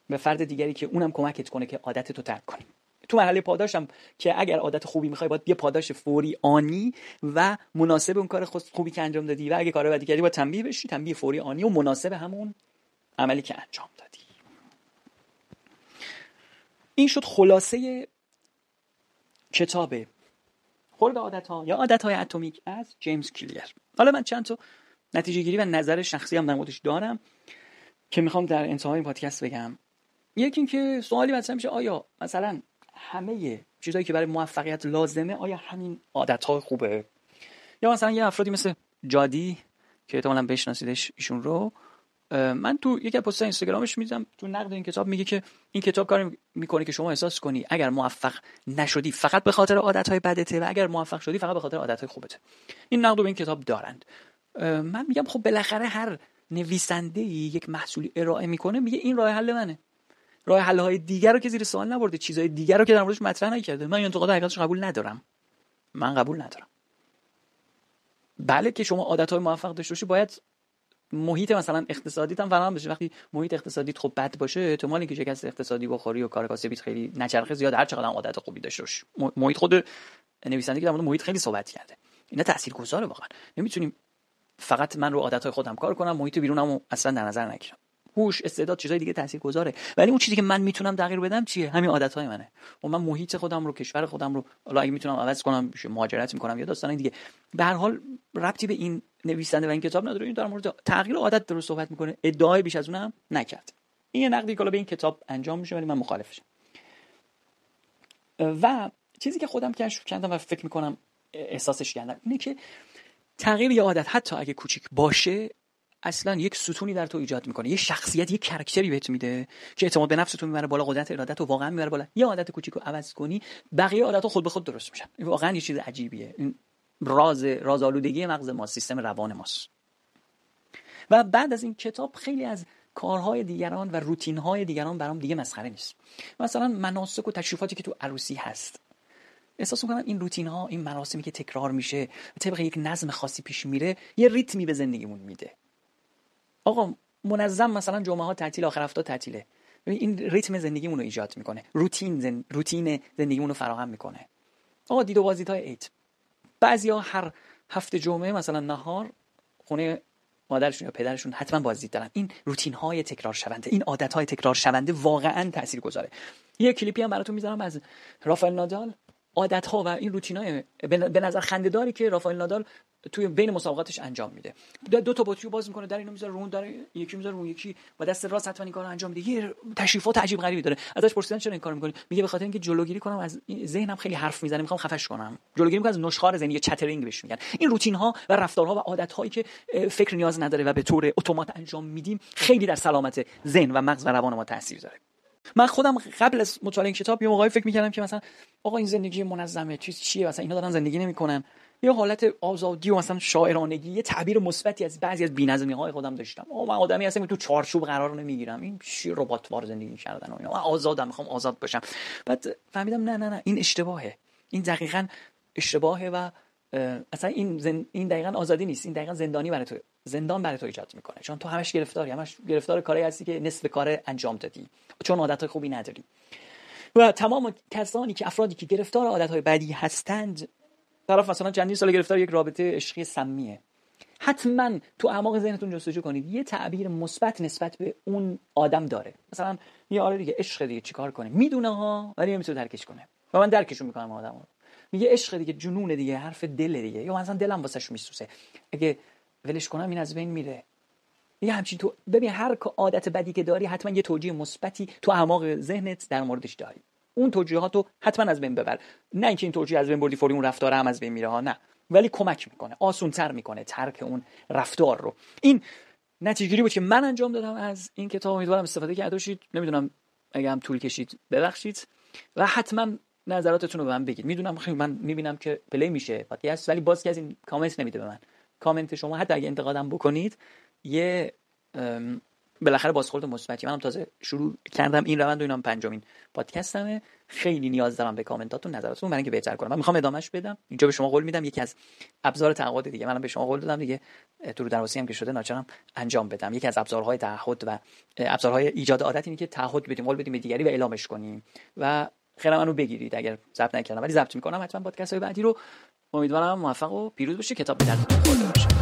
به فرد دیگری که اونم کمکت کنه که عادت رو ترک کنی. تو مرحله پاداشم که اگر عادت خوبی می‌خوای باید یه پاداش فوری آنی و مناسب اون کار خوبی که انجام دادی و اگه کار بدی کردی باید تنبیه بشی. تنبیه فوری آنی و مناسب همون عملی که انجام دادی. این شد خلاصه کتاب خلق عادت ها یا عادت های اتمیک از جیمز کلیر حالا من چند تا نتیجه گیری و نظر شخصی هم در موردش دارم که می‌خوام در انتهای این پادکست بگم. یکی اینکه سوالی مطرح میشه آیا مثلا همه چیزایی که برای موفقیت لازمه آیا همین عادت های خوبه؟ یا مثلا یه افرادی مثل جادی که احتمالاً بشناسیدش ایشون رو من تو یکی از پست اینستاگرامش میدم تو نقد این کتاب میگه که این کتاب کار می‌کنه که شما احساس کنی اگر موفق نشدی فقط به خاطر عادت های بدته و اگر موفق شدی فقط به خاطر عادت های خوبته. این نقد رو به این کتاب دارند. من میگم خب بالاخره هر نویسنده یک محصولی ارائه می‌کنه میگه این راه حل منه. راه حل های دیگر رو که زیر سوال نبرده چیزهای دیگر رو که در موردش مطرح نکرده. من این انتقاد حقیقتش قبول ندارم. من قبول ندارم. بله که شما عادت های موفق داشته باشی باید محیط مثلا اقتصادی هم فراهم بشه. وقتی محیط اقتصادی خب بد باشه احتمالی که شکست اقتصادی بخوری و کار کاسبیت خیلی نچرخه زیاد. هر چقدر عادت خوبی داشته محیط خود نویسنده که در محیط خیلی صحبت کرده. اینا تاثیرگذاره واقعا. نمی‌تونیم فقط من رو عادت های خودم کار کنم محیط بیرونم اصلا در نظر نگیرم. هوش استعداد چیزای دیگه گذاره ولی اون چیزی که من می‌تونم تغییر بدم چیه؟ همین عادت های منه. و من محیط خودم رو کشور خودم رو حالا اگه می‌تونم عوض کنم مهاجرت می‌کنم یا داستان دیگه. به هر حال ربطی به این نویسنده و این کتاب نداره. این در مورد تغییر عادت درست صحبت می‌کنه. ادعای بیش از اونم نکرد. این نقدی که به این کتاب انجام میشه ولی من مخالفشم و چیزی که خودم کشف کردم و فکر می‌کنم احساسش کردم اینه که تغییر یه عادت حتی اگه کوچیک باشه اصلا یک ستونی در تو ایجاد می‌کنه. یه شخصیت یه کرکتری بهت میده که اعتماد به نفس تو می‌بره بالا قدرت ارادت رو واقعا می‌بره بالا. یه عادت کوچیک رو عوض کنی بقیه عادت خود به خود درست میشن. واقعا یه چیز عجیبیه. این راز رازآلودگی مغز ما سیستم روان ماست. و بعد از این کتاب خیلی از کارهای دیگران و روتین های دیگران برام دیگه مسخره نیست. مثلا مناسک و تشریفاتی که تو عروسی هست. احساس می‌کنم این روتین ها این مراسمی که تکرار میشه طبق یک نظم خاصی پیش میره یه ریتمی به زندگیمون میده. آقا منظم مثلا جمعه ها تعطیل آخر هفته تعطیله. این ریتم زندگیمون رو ایجاد می‌کنه. روتین زن... روتین زندگیمون رو فراهم می‌کنه. آقا دید و بازدید های عید. بعضیا هر هفته جمعه مثلا نهار خونه مادرشون یا پدرشون حتما بازدید دارن. این روتین های تکرار شونده این عادت های تکرار شونده واقعا تاثیر گذاره. یه کلیپی هم براتون می‌ذارم از رافائل نادال. عادت ها و این روتین های به نظر خنده داری که رافائل نادال توی بین مسابقاتش انجام میده. دو تا بطری باز می‌کنه در اینو می‌ذاره رون در یکی می‌ذاره رون یکی با دست راست حتما این کارو انجام میده. یه تشریفات عجیب غریبی داره. ازش پرسیدن چرا این کارو می‌کنی؟ میگه به خاطر اینکه جلوگیری کنم از ذهنم خیلی حرف می‌زنه می‌خوام خفش کنم. جلوگیری می‌کنم از نشخوار ذهنی چترینگ بهش میگن. این روتین ها و رفتارها و عادت هایی که فکر نیاز نداره و به طور اتومات انجام میدیم خیلی در سلامت ذهن و مغز و روان ما تاثیر داره. من خودم قبل از مطالعه کتاب یه موقعی فکر می‌کردم که مثلا آقا این زندگی منظمه چیز چیه؟ مثلا اینا دارن زندگی نمی‌کنن. یه حالت آزادی و مثلا شاعرانگی یه تعبیر مثبتی از بعضی از بی‌نظمی های خودم داشتم. آقا من آدمی هستم که تو چارچوب قرار نمی‌گیرم. این شیر ربات وار زندگی کردن و اینا. من آزادم می‌خوام آزاد باشم. بعد فهمیدم نه نه نه این اشتباهه. این دقیقا اشتباهه و اصلا این زن... این دقیقا آزادی نیست. این دقیقا زندانی برای تو زندان برای تو ایجاد می‌کنه. چون تو همش گرفتاری همش گرفتار کاری هستی که نصف کار انجام دادی. چون عادت خوبی نداری. و تمام کسانی که افرادی که گرفتار عادت های بدی هستند طرف مثلا چندین سال گرفتار یک رابطه عشقی سمیه. حتما تو اعماق ذهنتون جستجو کنید. یه تعبیر مثبت نسبت به اون آدم داره. مثلا یه آره دیگه عشق دیگه چیکار کنه؟ می‌دونه ها ولی نمی‌تونه درکش کنه. و من درکشون می‌کنم آدمو. میگه عشق دیگه جنون دیگه حرف دل دیگه. یا مثلا دلم واسش میسوسه اگه ولش کنم این از بین میره. یه همچین تو ببین هر عادت بدی که داری حتما یه توجیه مثبتی تو اعماق ذهنت در موردش داری. اون توجیهاتو حتما از بین ببر. نه اینکه این توجیه از بین بردی فوری اون رفتار هم از بین میره ها نه. ولی کمک می‌کنه آسونتر می‌کنه ترک اون رفتار رو. این نتیجه بود که من انجام دادم از این کتاب امیدوارم استفاده کرده باشید. نمی‌دونم اگه هم طول کشید ببخشید. و حتما نظراتتون رو به من بگید. می‌دونم خیلی من می‌بینم که پلی میشه پادکست ولی باز از این کامنت نمیده به من. کامنت شما حتی اگه انتقادم بکنید یه بالاخره بازخورد مثبتی. منم تازه شروع کردم این روند و اینم پنجمین. پادکستمه. خیلی نیاز دارم به کامنتاتون نظراتتون برای اینکه بهتر کنم. من می‌خوام ادامهش بدم. اینجا به شما قول میدم. یکی از ابزار تعهد دیگه. منم به شما قول دادم دیگه. تو درواسی هم که شده ناچارم انجام بدم. یکی از ابزارهای تعهد و ابزارهای ایجاد عادت اینه که تعهد بدیم قول بدیم به دیگری و اعلامش کنیم. و خیلی منو بگیرید اگر ضبط نکردم. ولی ضبط می‌کنم حتما پادکست های بعدی رو. امیدوارم موفق و پیروز بشه کتاب به دردتون باشه